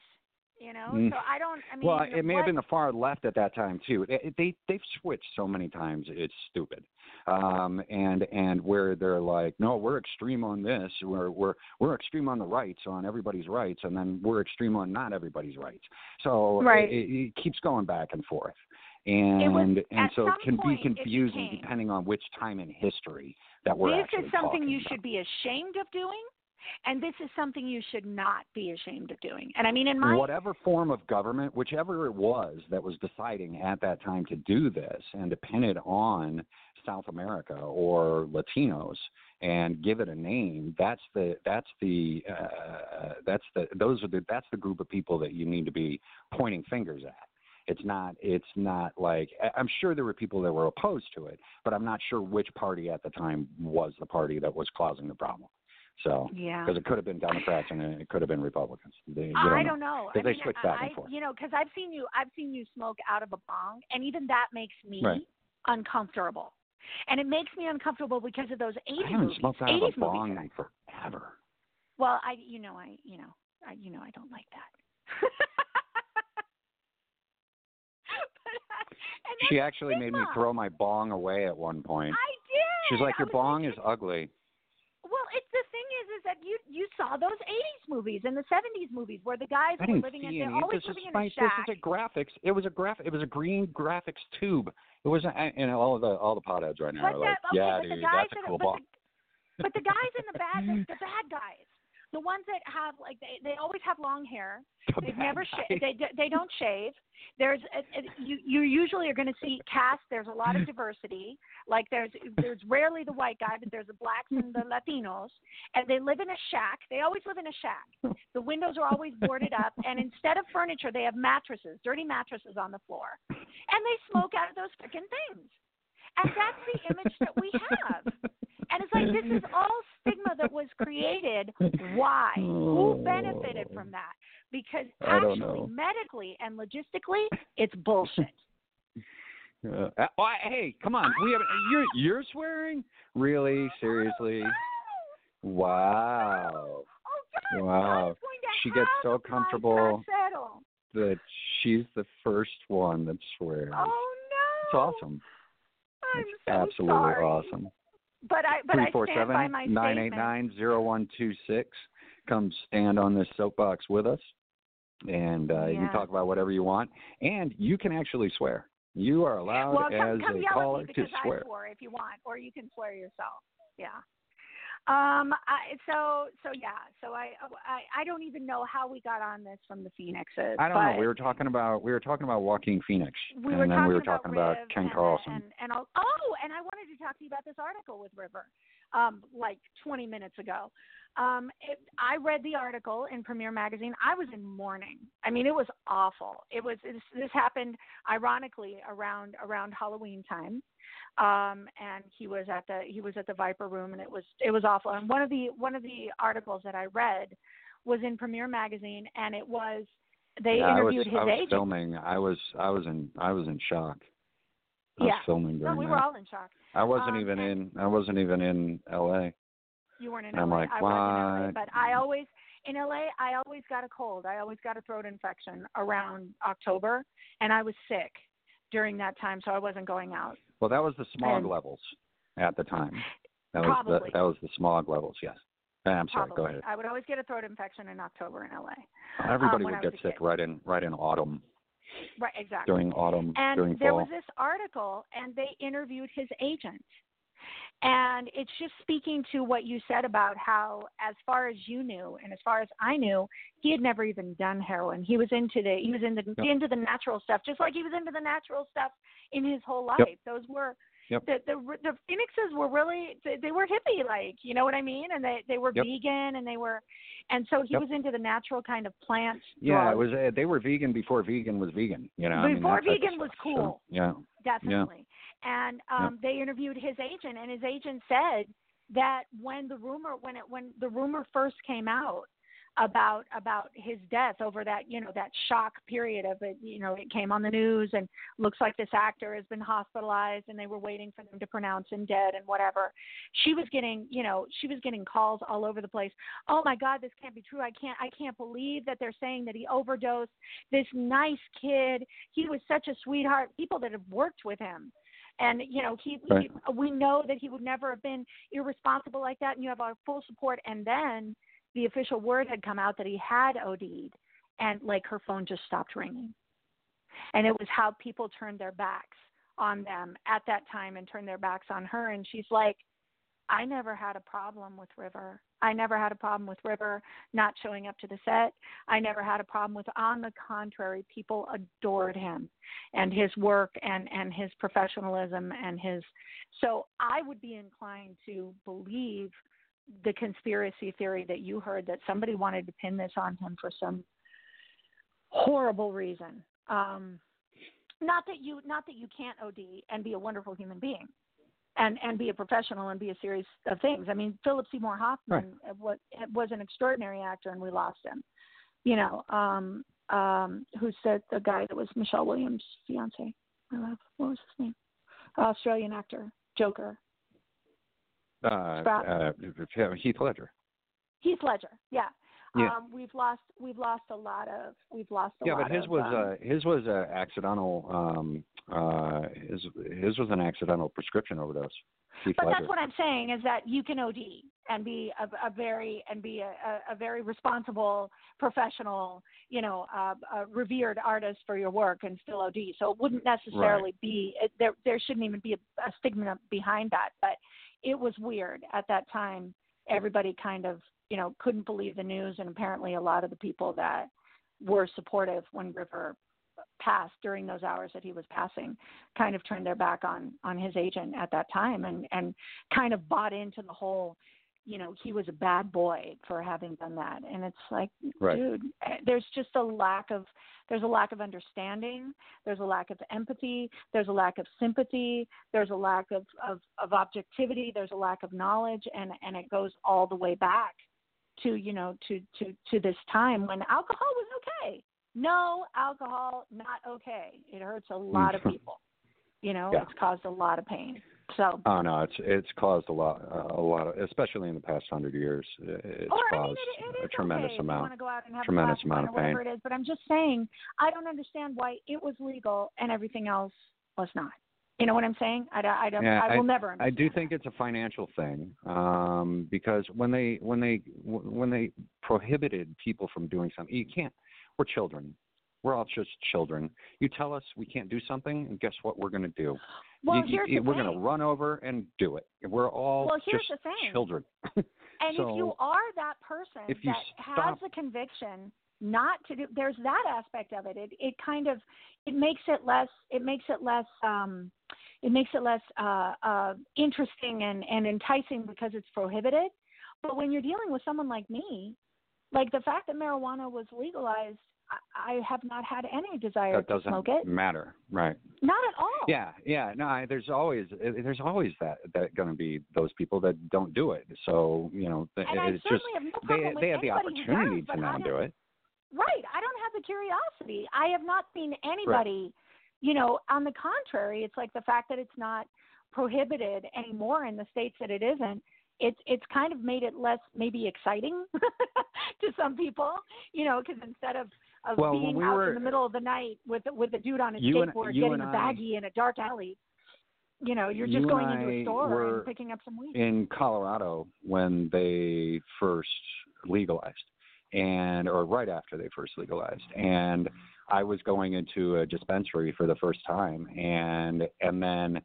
You know, Mm. so I don't. I mean, well, it may what, have been the far left at that time too. They they've switched so many times, it's stupid. Um, and and where they're like, no, we're extreme on this, we're we're we're extreme on the rights, on everybody's rights, and then we're extreme on not everybody's rights. So Right. it, it keeps going back and forth, and was- and so it can be confusing depending on which time in history that we're this is something you about. should be ashamed of doing, and this is something you should not be ashamed of doing. And I mean, in my whatever form of government, whichever it was that was deciding at that time to do this and to pin it on South America or Latinos and give it a name, that's the that's the uh, that's the those are the that's the group of people that you need to be pointing fingers at. It's not it's not like I'm sure there were people that were opposed to it, but I'm not sure which party at the time was the party that was causing the problem. So yeah. because it could have been Democrats and it could have been Republicans. They, you I know. don't know. I they mean, switch I, back and forth. You know, because I've seen you, I've seen you smoke out of a bong, and even that makes me Right. uncomfortable. And it makes me uncomfortable because of those 80s I haven't movies. smoked out of a bong in forever. Well, I, you know, I, you know, I, you know, I don't like that. But uh, I- She actually made me throw my bong away at one point. I did. She's like, I "Your bong is ugly." Well, it's the thing is, is that you saw those '80s movies and the '70s movies where the guys were living in, they're always This is living in my, a this is a graphics. It was a graphic. It was a green graphics tube. It was, a, and all the all the potheads right now But are like, okay, "Yeah, dude, that's a that, cool but. The, but the guys in the bad, the, the bad guys, the ones that have like they they always have long hair. They've never sh- they they don't shave. There's a, a, you you usually are going to see cast. There's a lot of diversity. Like there's there's rarely the white guy, but there's the blacks and the Latinos, and they live in a shack. They always live in a shack. The windows are always boarded up, and instead of furniture, they have mattresses, dirty mattresses on the floor, and they smoke out of those freaking things. And that's the image that we have. And it's like this is all stigma that was created. Why? Who benefited from that? Because actually, medically and logistically, it's bullshit. Uh, oh, hey, come on. We have you're you're swearing? Really? Seriously? Wow. Oh God! Wow. going to she gets so comfortable that she's the first one that swears. Oh no! It's awesome. I'm it's so absolutely sorry. awesome. But I but I four my nine statement. nine zero one two six. Come stand on this soapbox with us, and uh, you can talk about whatever you want. And you can actually swear. You are allowed Well, come, as come a caller to swear. I swore if you want, or you can swear yourself. Yeah. Um. I, so so yeah. So I, I I don't even know how we got on this from the Phoenixes. I don't know. We were talking about we were talking about Joaquin Phoenix, we and then we were about talking about Riv Ken and, Carlson. And, and I'll, oh, and I wanted to talk to you about this article with River, um, like 20 minutes ago. Um, it, I read the article in Premiere Magazine. I was in mourning. I mean, it was awful. It was this, this happened ironically around around Halloween time, um, and he was at the he was at the Viper Room, and it was it was awful. And one of the one of the articles that I read was in Premiere Magazine, and it was they yeah, I was, interviewed his I was agent. filming. I was I was in I was in shock. Was Yeah. filming No, during we that. were all in shock. I wasn't um, even in I wasn't even in L.A. You weren't in And I'm LA. like, I was LA, but I always in LA. I always got a cold. I always got a throat infection around October, and I was sick during that time, so I wasn't going out. Well, that was the smog And- levels at the time. That was Probably. the, that was the smog levels. Yes. Uh, I'm sorry. Probably. Go ahead. I would always get a throat infection in October in LA. Everybody when would get sick kid. right in right in autumn Right, exactly. during autumn and during there fall. was this article and they interviewed his agent and it's just speaking to what you said about how as far as you knew and as far as i knew he had never even done heroin he was into the he was in the Yep. into the natural stuff just like he was into the natural stuff in his whole life Yep. those were Yep. the the the phoenixes were really they, they were hippie like you know what i mean and they they were Yep. vegan and they were and so he Yep. was into the natural kind of plants. yeah, it was. Uh, they were vegan before vegan was vegan. You know, I mean, Before type of vegan was stuff. So, cool. yeah. definitely. And um, they interviewed his agent, and his agent said that when the rumor when it when the rumor first came out about about his death over that you know that shock period of it. You know it came on the news and looks like this actor has been hospitalized and they were waiting for them to pronounce him dead and whatever. She was getting you know she was getting calls all over the place. Oh my god this can't be true. I can't i can't believe that they're saying that he overdosed. This nice kid he was such a sweetheart. People that have worked with him. And you know he, Right. he we know that he would never have been irresponsible like that and you have our full support. And then the official word had come out that he had OD'd and like her phone just stopped ringing and it was how people turned their backs on them at that time and turned their backs on her and she's like I never had a problem with River. I never had a problem with River not showing up to the set. I never had a problem with on the contrary, people adored him and his work and and his professionalism and his so I would be inclined to believe the conspiracy theory that you heard that somebody wanted to pin this on him for some horrible reason. Um not that you not that you can't OD and be a wonderful human being and and be a professional and be a series of things. I mean, Philip Seymour Hoffman was was an extraordinary actor, and we lost him. You know, um, um, who said the guy that was Michelle Williams' fiance? I love what was his name? Australian actor, Joker, Uh, uh, Heath Ledger. Heath Ledger. Yeah. Yeah. Um, we've lost we've lost a lot of we've lost a yeah, lot but his of, was um, uh his was a accidental um uh his his was an accidental prescription overdose. Heath But Ledger. that's what I'm saying is that you can OD and be a, a very and be a, a, a very responsible professional, you know, uh, a revered artist for your work and still OD. So it wouldn't necessarily be it, there. There shouldn't even be a, a stigma behind that. But it was weird at that time. Everybody kind of you know couldn't believe the news, and apparently a lot of the people that were supportive when River passed during those hours that he was passing kind of turned their back on on his agent at that time and and kind of bought into the whole you know he was a bad boy for having done that. And it's like Right. dude eh, there's just a lack of there's a lack of understanding there's a lack of empathy there's a lack of sympathy there's a lack of of, of objectivity there's a lack of knowledge and and it goes all the way back to you know to to to this time when alcohol was okay. No alcohol not okay. It hurts a lot of people you know Yeah. it's caused a lot of pain So. Oh no, it's it's caused a lot, a lot of, especially in the past hundred years. It's or, caused I mean, it, it a tremendous okay amount, go out and have tremendous amount of pain. it is. But I'm just saying, I don't understand why it was legal and everything else was not. You know what I'm saying? I, I don't. Yeah, I will never. Understand I do think it's a financial thing um, because when they when they when they prohibited people from doing something, you can't. We're children. We're all just children. You tell us we can't do something, and guess what? We're going to do. Well, You- here's you- the we're going to run over and do it. We're all Well, here's just the thing. children. And so, if you are that person if you that stop- has the conviction not to do, there's that aspect of it. It it kind of it makes it less it makes it less um it makes it less uh uh interesting and and enticing because it's prohibited. But when you're dealing with someone like me, like the fact that marijuana was legalized, I, have not had any desire to smoke it. that doesn't smoke it. matter, right? Not at all. Yeah, yeah. No, I, there's always there's always that that going to be those people that don't do it. So you know, th- it's certainly just have no they they have the opportunity does, to don't- do it. Right. I don't have the curiosity. I have not seen anybody, you know, on the contrary, it's like the fact that it's not prohibited anymore in the states that it isn't. It's it's kind of made it less maybe exciting to some people, you know, because instead of of Well, being we out were- in the middle of the night with with a dude on a You and- skateboard getting a a I- baggie in a dark alley, you know, you're just and going into a store and picking up some weed. in Colorado when they first legalized, and or right after they first legalized, and I was going into a dispensary for the first time, and and then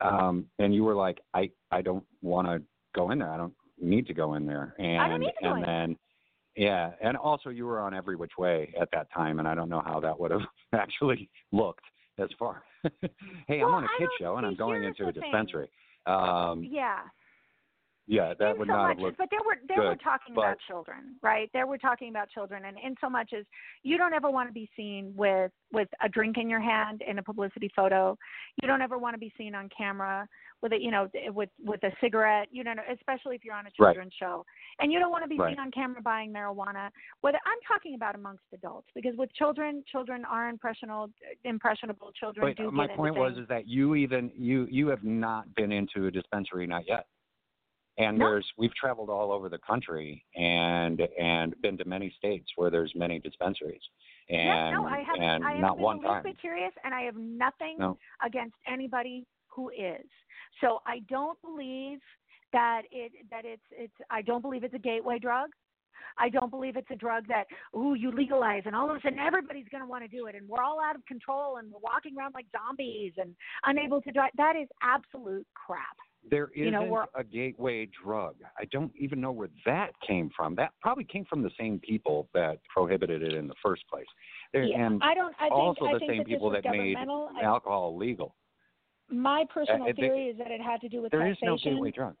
um and you were like, I I don't want to go in there. I don't need to go in there, and I don't need to go and in. then. Yeah, and also you were on every which way at that time, and I don't know how that would have actually looked as far. hey, I'm on a kid show and I'm going into a dispensary. Um, yeah. Yeah, that in would so not much, have but they were there were talking but- about children, right? They were talking about children, and in so much as you don't ever want to be seen with with a drink in your hand in a publicity photo. You don't ever want to be seen on camera with a you know eh, with with a cigarette. You don't know, especially if you're on a Right. children's show, and you don't want to be Right. seen on camera buying marijuana. Whether I'm talking about amongst adults, because with children, children are impressionable. Eh, impressionable children But do my get into point was things. is that you even you you have not been into a dispensary not yet. And No. there's we've traveled all over the country and and been to many states where there's many dispensaries. And yeah, no, I have and I have not been one a little time. bit curious, and I have nothing No. against anybody who is. So I don't believe that it that it's it's I don't believe it's a gateway drug. I don't believe it's a drug that ooh you legalize and all of a sudden everybody's going to want to do it and we're all out of control and we're walking around like zombies and unable to drive. That is absolute crap. There you isn't know, a gateway drug. I don't even know where that came from. That probably came from the same people that prohibited it in the first place. There, yeah, and I don't. I think also I the think same people that made. I- alcohol legal. my personal uh, they- theory is that it had to do with There is taxation. no gateway drug.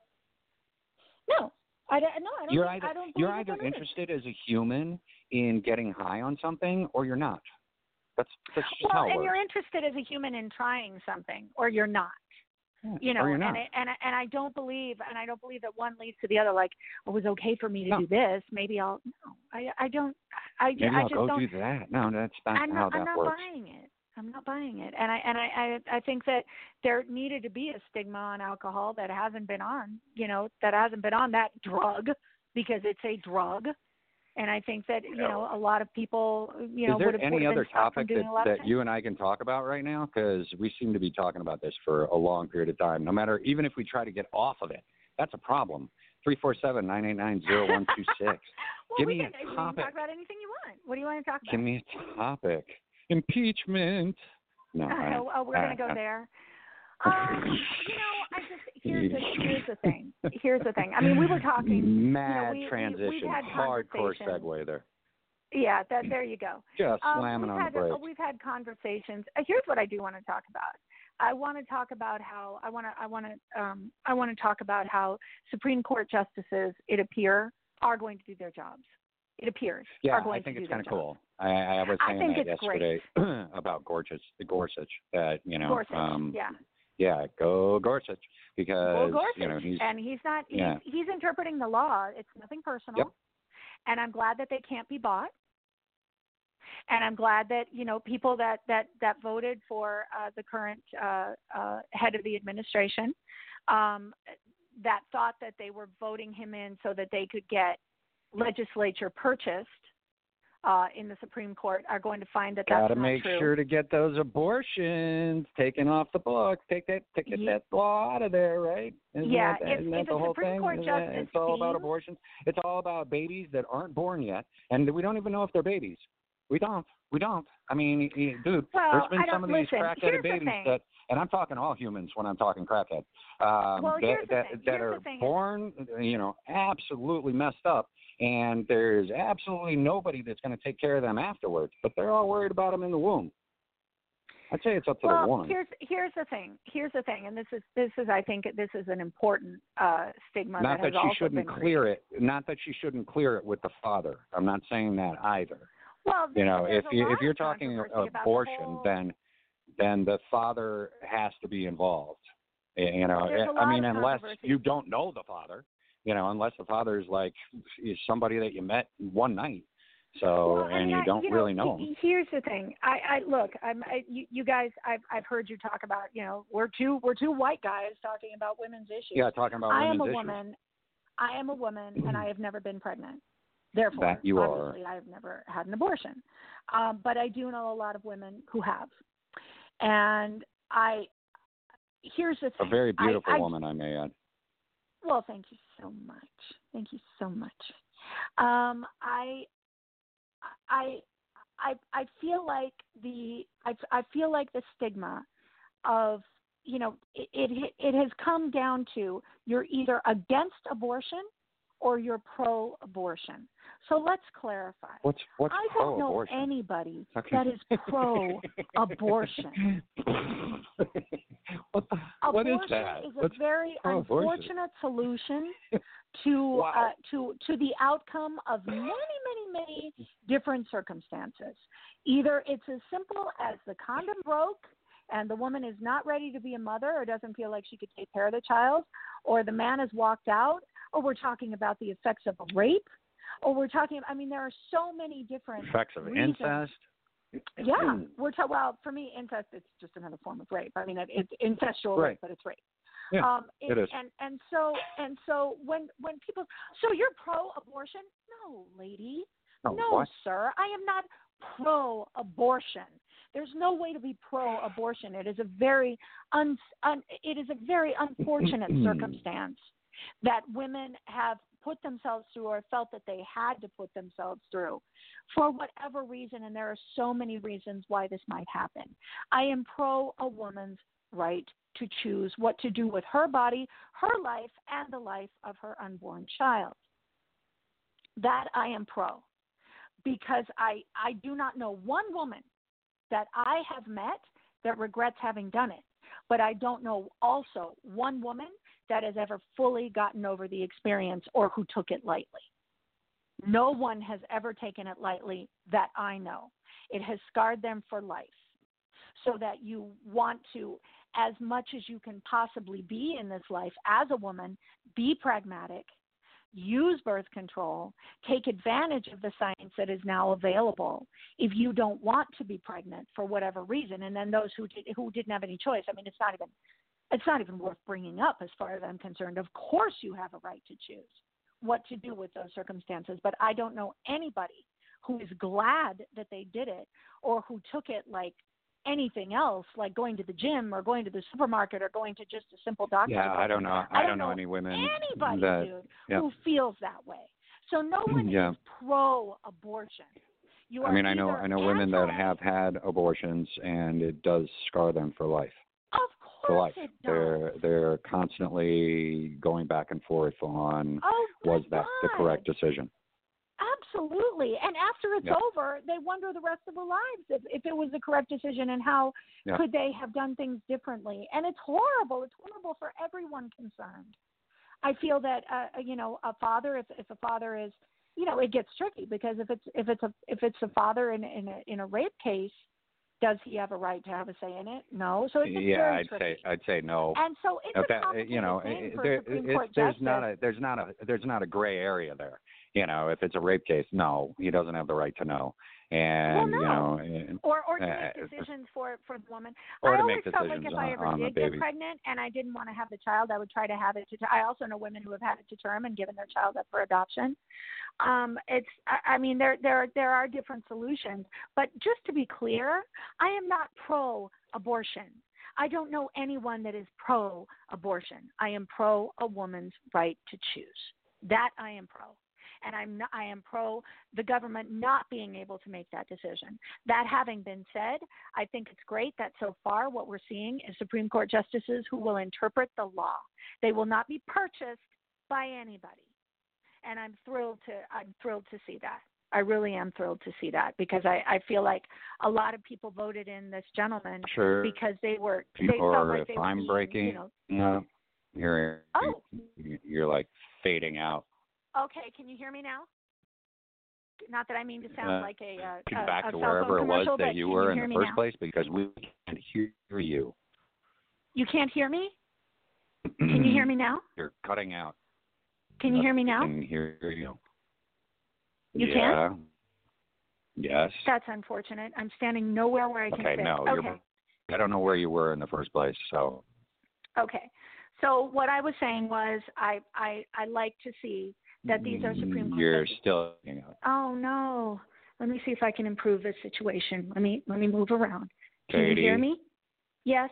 No, I don't. No, I don't. You're think, either I don't you're either there is. interested as a human in getting high on something, or you're not. That's that's just well, how it and works. you're interested as a human in trying something, or you're not. Yeah, You know, not. and it, and I- and I don't believe, and I don't believe that one leads to the other. Like, oh, it was okay for me to No. do this. Maybe I'll. No, I I don't. I Maybe I I'll just go don't. do that. No, that's not I'm how not. that I'm not works. buying it. I'm not buying it, and I and I, I I think that there needed to be a stigma on alcohol that hasn't been on. You know, that hasn't been on that drug because it's a drug. And I think that you know a lot of people, you know, Is there would have any other been stopped from topic that, a lot of that you and I can talk about right now? Because we seem to be talking about this for a long period of time. No matter, even if we try to get off of it, that's a problem. Three four seven nine eight nine zero one two six. Give me can, a topic. talk about anything you want. What do you want to talk about? Give me a topic. Impeachment. No. I, oh, oh, we're I- gonna go I- there. Um, you know, I just here's the here's the thing. Here's the thing. I mean, we were talking. Mad we- we- we've transition. had Hardcore segue there. Yeah, that there you go. Just Um, slamming we've on had, the brakes. We've had conversations. Uh, here's what I do want to talk about. I want to talk about how I want to I want to um, I want to talk about how Supreme Court justices, it appear, are going to do their jobs. It appears Yeah, are going I think it's kind of cool. I, I was saying think that yesterday about Gorsuch, Gorsuch. That you know, Gorsuch, um, yeah. Yeah, go Gorsuch because Well, Gorsuch, you know he's and he's not. He's, yeah. he's interpreting the law. It's nothing personal. Yep. And I'm glad that they can't be bought. And I'm glad that you know people that that that voted for uh, the current uh, uh, head of the administration um, that thought that they were voting him in so that they could get legislature purchased uh, in the Supreme Court are going to find that Got that's to not make sure to get those abortions taken off the books. Take that, take get Ye- that law out of there, right? Isn't Yeah, that, if- if the whole Supreme thing? Court Isn't that- justice it's all about abortions. It's all about babies that aren't born yet, and we don't even know if they're babies. We don't. We don't. I mean, dude, Well, there's been some of these listen, crackheaded babies that, and I'm talking all humans when I'm talking crackhead, um, Well, that here's the that, thing. that Here's are the thing is- born, you know, absolutely messed up, and there's absolutely nobody that's going to take care of them afterwards. But they're all worried about them in the womb. I'd say it's up to well, the woman. here's here's the thing. Here's the thing, and this is this is I think this is an important uh, stigma Not that that she shouldn't clear it. Not that she shouldn't clear it with the father. I'm not saying that either. Well, You know, if you if you're talking about the abortion, whole- then then the father has to be involved. You know, a I mean, unless you don't know the father, you know, unless the father's like is somebody that you met one night, so Well, I and mean, you don't you really know, know him. Here's the thing. I, I look. I'm. I, you, you guys. I've I've heard you talk about. You know, we're two we're two white guys talking about women's issues. Yeah, talking about I am a issues. woman. I am a woman, and I have never been pregnant. Therefore, That you are. obviously, I have never had an abortion. Um, but I do know a lot of women who have. And I, here's the A thing. very I- beautiful I, woman, I may add. Well, thank you so much. Thank you so much. Um, I, I, I, I feel like the I, I feel like the stigma of you know it, it it has come down to you're either against abortion or you're pro-abortion. So let's clarify. What's what's I don't know anybody Okay. that is pro-abortion. what the, what is abortion that? is a What's very pro-abortion? unfortunate solution to Wow. uh, to to the outcome of many many many different circumstances. Either it's as simple as the condom broke and the woman is not ready to be a mother or doesn't feel like she could take care of the child, or the man has walked out, or we're talking about the effects of a rape, or we're talking. I mean, there are so many different effects of reasons. incest? Yeah, we're ta- well for me, incest it's just another form of rape. I mean, it, it's incestual Right. rape, but it's rape. Yeah, um, it is. And and so and so when when people, so you're pro-abortion? No, lady. Oh, no, what? sir. I am not pro-abortion. There's no way to be pro-abortion. It is a very un, un it is a very unfortunate circumstance that women have put themselves through or felt that they had to put themselves through for whatever reason and there are so many reasons why this might happen. I am pro a woman's right to choose what to do with her body, her life and the life of her unborn child. That I am pro because I I do not know one woman that I have met that regrets having done it. But I don't know also one woman that has ever fully gotten over the experience or who took it lightly. No one has ever taken it lightly that I know. It has scarred them for life. So that you want to, as much as you can possibly be in this life as a woman, be pragmatic, use birth control, take advantage of the science that is now available if you don't want to be pregnant for whatever reason. And then those who did, who didn't have any choice. I mean, it's not even it's not even worth bringing up as far as I'm concerned. Of course, you have a right to choose what to do with those circumstances, but I don't know anybody who is glad that they did it or who took it like anything else, like going to the gym or going to the supermarket or going to just a simple doctor. Yeah, I don't know. I I don't don't know know any women Anybody, that dude, yeah. who feels that way. So no mm, one Yeah. is pro-abortion. You I mean, I know I know women that have had abortions and it does scar them for life. Of For life. They're they're constantly going back and forth on oh, was that the correct decision. Absolutely. And after it's Yep. over, they wonder the rest of their lives if, if it was the correct decision and how Yeah. could they have done things differently. And it's horrible. It's horrible for everyone concerned. I feel that uh, you know a father, if if a father is, you know, it gets tricky because if it's if it's a if it's a father in in a, in a rape case, does he have a right to have a say in it? No. So it's yeah, very I'd tricky. say I'd say no. and so it's Okay, a complicated eh, you know, eh, thing eh, it- for there, Supreme it's, Court there's justice. not a there's not a there's not a gray area there. You know, if it's a rape case, no, he doesn't have the right to know. and well, no. you know, and, or or to uh, make decisions for for the woman. or I to always make felt like if I ever did get pregnant and I didn't want to have the child, I would try to have it to. I also know women who have had it to term and given their child up for adoption. Um, it's. I, I mean, there there there are different solutions, but just to be clear, I am not pro abortion. I don't know anyone that is pro abortion. I am pro a woman's right to choose. That I am pro. And I'm not, I am pro the government not being able to make that decision. That having been said, I think it's great that so far what we're seeing is Supreme Court justices who will interpret the law. They will not be purchased by anybody. And I'm thrilled to I'm thrilled to see that. I really am thrilled to see that because I, I feel like a lot of people voted in this gentleman sure. because they were they felt are- like if they were being, breaking- you know No, you're Oh. you're like fading out. Okay, can you hear me now? Not that I mean to sound Uh, like a, uh, Get a, back a to wherever it was that you were hear in the first now? place because we can't hear you. You can't hear me? Can you hear me now? You're cutting out. Can you hear me I now? can hear you. You yeah. can? Yes. That's unfortunate. I'm standing nowhere where I can Okay, sit. no, okay. you're. I don't know where you were in the first place, so Okay. So what I was saying was I I I like to see that these are Supreme Court You're still. You know, Oh no. Let me see if I can improve this situation. Let me let me move around. Can Katie. you hear me? Yes.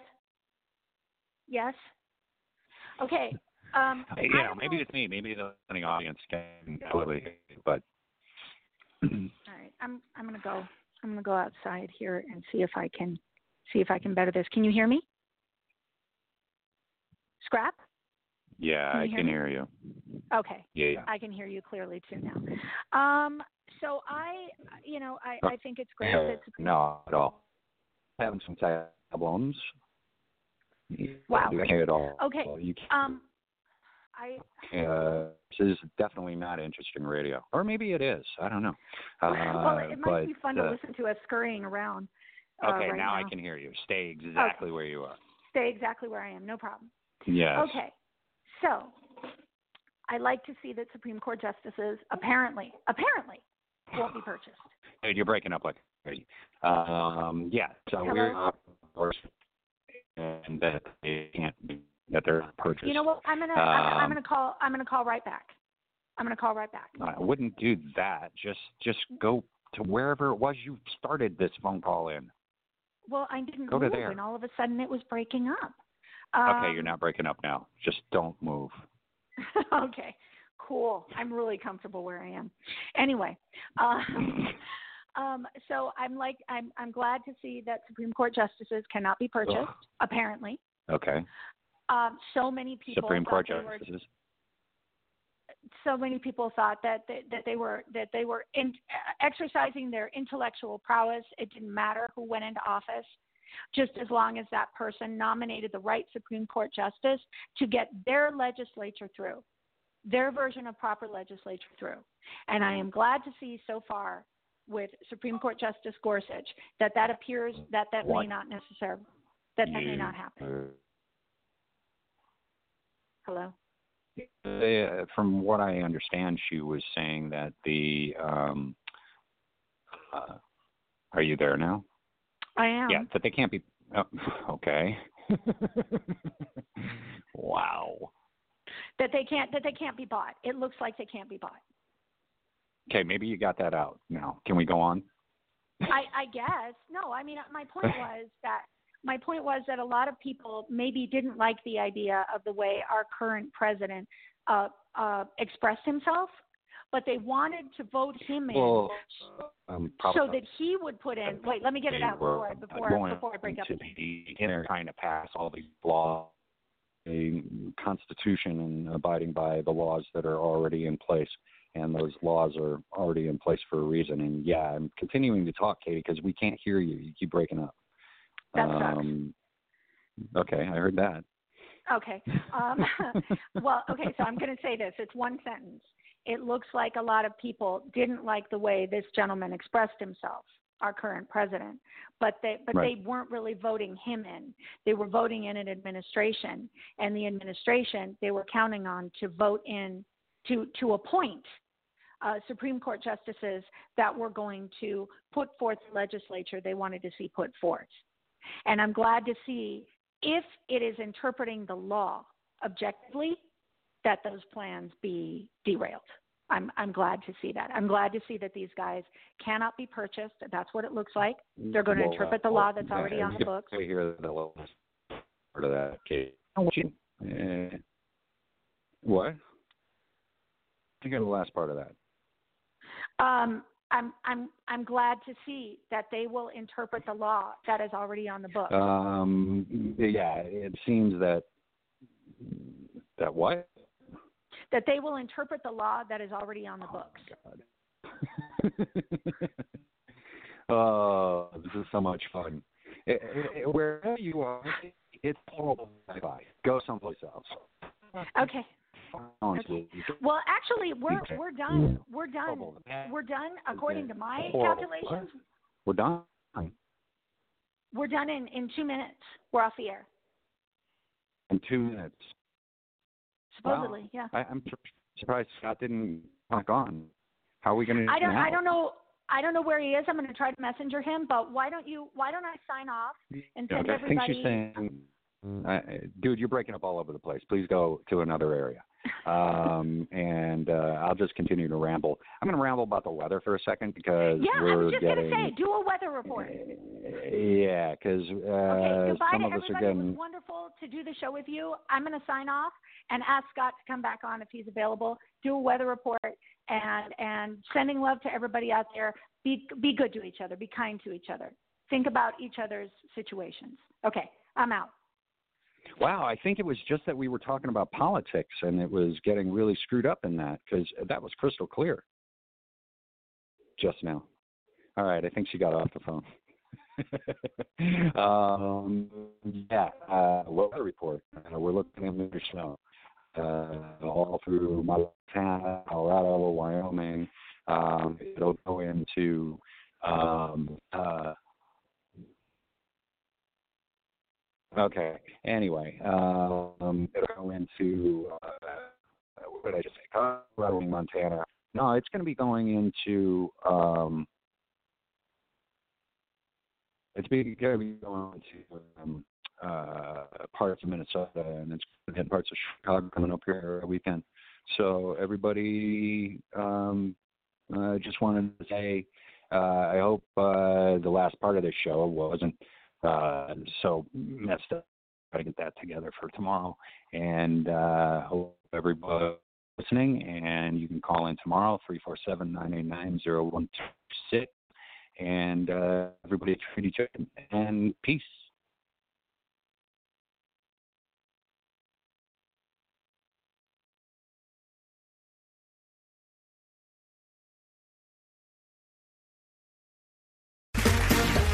Yes. Okay. Um you know, maybe it's me. Maybe the listening audience can hear but all right. I'm I'm gonna go I'm gonna go outside here and see if I can see if I can better this. Can you hear me? Scrap? Yeah, Can I can me? hear you. Okay. Yeah, yeah. I can hear you clearly too now. Um, so I, you know, I, I think it's great that Supreme No, at all. Having some problems. Wow. At all. Okay, You um, I, uh, this is definitely not interesting radio, or maybe it is. I don't know. Uh, well, it might but, be fun uh, to listen to us scurrying around. Uh, Okay, right now, now I can hear you. Stay exactly where you are. stay exactly where I am. No problem. Yes. Okay, so I like to see that Supreme Court justices apparently, apparently, won't be purchased. Dude, you're breaking up like crazy. Um, yeah. So Hello? we're of course, and that they can't be that they're not purchased. You know what? I'm gonna, I'm, I'm Um, gonna call, I'm gonna call right back. I'm gonna call right back. I wouldn't do that. Just just go to wherever it was you started this phone call in. Well, I didn't Go to move, there. and all of a sudden it was breaking up. Okay, Um, you're not breaking up now. Just don't move. okay, cool. I'm really comfortable where I am. Anyway, um, um, so I'm like, I'm I'm glad to see that Supreme Court justices cannot be purchased. Ugh. Apparently, Okay. um, so many people Supreme Court they were- justices. so many people thought that they, that they were that they were in, exercising their intellectual prowess. It didn't matter who went into office, just as long as that person nominated the right Supreme Court justice to get their legislature through, their version of proper legislature through. And I am glad to see so far with Supreme Court Justice Gorsuch that that appears that that may not necessarily that that may not happen. Hello. Uh, from what I understand, she was saying that the. Um, uh, are you there now? I am. Yeah, but they can't be. Oh, okay. wow. That they can't that they can't be bought. It looks like they can't be bought. Okay, maybe you got that out now. Can we go on? I, I guess. No, I mean my point was that my point was that a lot of people maybe didn't like the idea of the way our current president uh, uh, expressed himself, but they wanted to vote him in Well, um, so that he would put in. Wait, let me get it out before I, before before I break up. to be in there trying to pass all these laws, a constitution, and abiding by the laws that are already in place. And those laws are already in place for a reason. And yeah, I'm continuing to talk, Katie, because we can't hear you. You keep breaking up. That sucks. um, okay, I heard that. Okay. Um, well, okay, so I'm going to say this. It's one sentence. It looks like a lot of people didn't like the way this gentleman expressed himself, our current president, but they but Right. they weren't really voting him in. They were voting in an administration, and the administration they were counting on to vote in to to appoint uh, Supreme Court justices that were going to put forth the legislature they wanted to see put forth. And I'm glad to see if it is interpreting the law objectively, that those plans be derailed. I'm, I'm glad to see that. I'm glad to see that these guys cannot be purchased. That's what it looks like. They're going to Well, interpret the law that's already on the books. say hear the last part of that, Kate. Uh, what? I got the last part of that. Um, I'm, I'm, I'm glad to see that they will interpret the law that is already on the books. Um, yeah, it seems that that what? That they will interpret the law that is already on the books. oh, this is so much fun. Eh, eh, Wherever you are, it's horrible Wi-Fi. Go someplace else. Okay. Honestly, Well, actually, we're we're done. We're done. We're done. According to my calculations, we're done. we're done in in two minutes. We're off the air. In two minutes. Supposedly, yeah. I, I'm surprised Scott didn't knock on. How are we going to? I don't. I don't know. I don't know where he is. I'm going to try to messenger him. But why don't you? Why don't I sign off and send Okay, I think everybody? she's saying, uh, dude, you're breaking up all over the place. Please go to another area. Um, and uh, I'll just continue to ramble. I'm going to ramble about the weather for a second because yeah, I we're was just getting. going to say, do a weather report. Yeah, because uh, Okay, goodbye some to of us everybody. are It was getting. wonderful to do the show with you. I'm going to sign off and ask Scott to come back on if he's available. Do a weather report and and sending love to everybody out there. Be be good to each other. Be kind to each other. Think about each other's situations. Okay, I'm out. Wow, I think it was just that we were talking about politics and it was getting really screwed up in that because that was crystal clear just now. All right, I think she got off the phone. um, yeah, uh, weather report. Uh, we're looking at the snow uh, all through Montana, Colorado, Wyoming. Um, it'll go into um, uh, Okay. Anyway, um, it'll go into uh, what did I just say? Colorado, Montana. No, it's going to be going into. Um, it's going to be going to um, uh, parts of Minnesota, and it's going to hit parts of Chicago coming up here a weekend. So everybody, um, uh, just wanted to say, uh, I hope uh, the last part of this show wasn't uh, so messed up. Try to get that together for tomorrow, and uh, hope everybody listening. And you can call in tomorrow three four seven nine eight nine zero one two six. And uh, everybody treat each other and peace.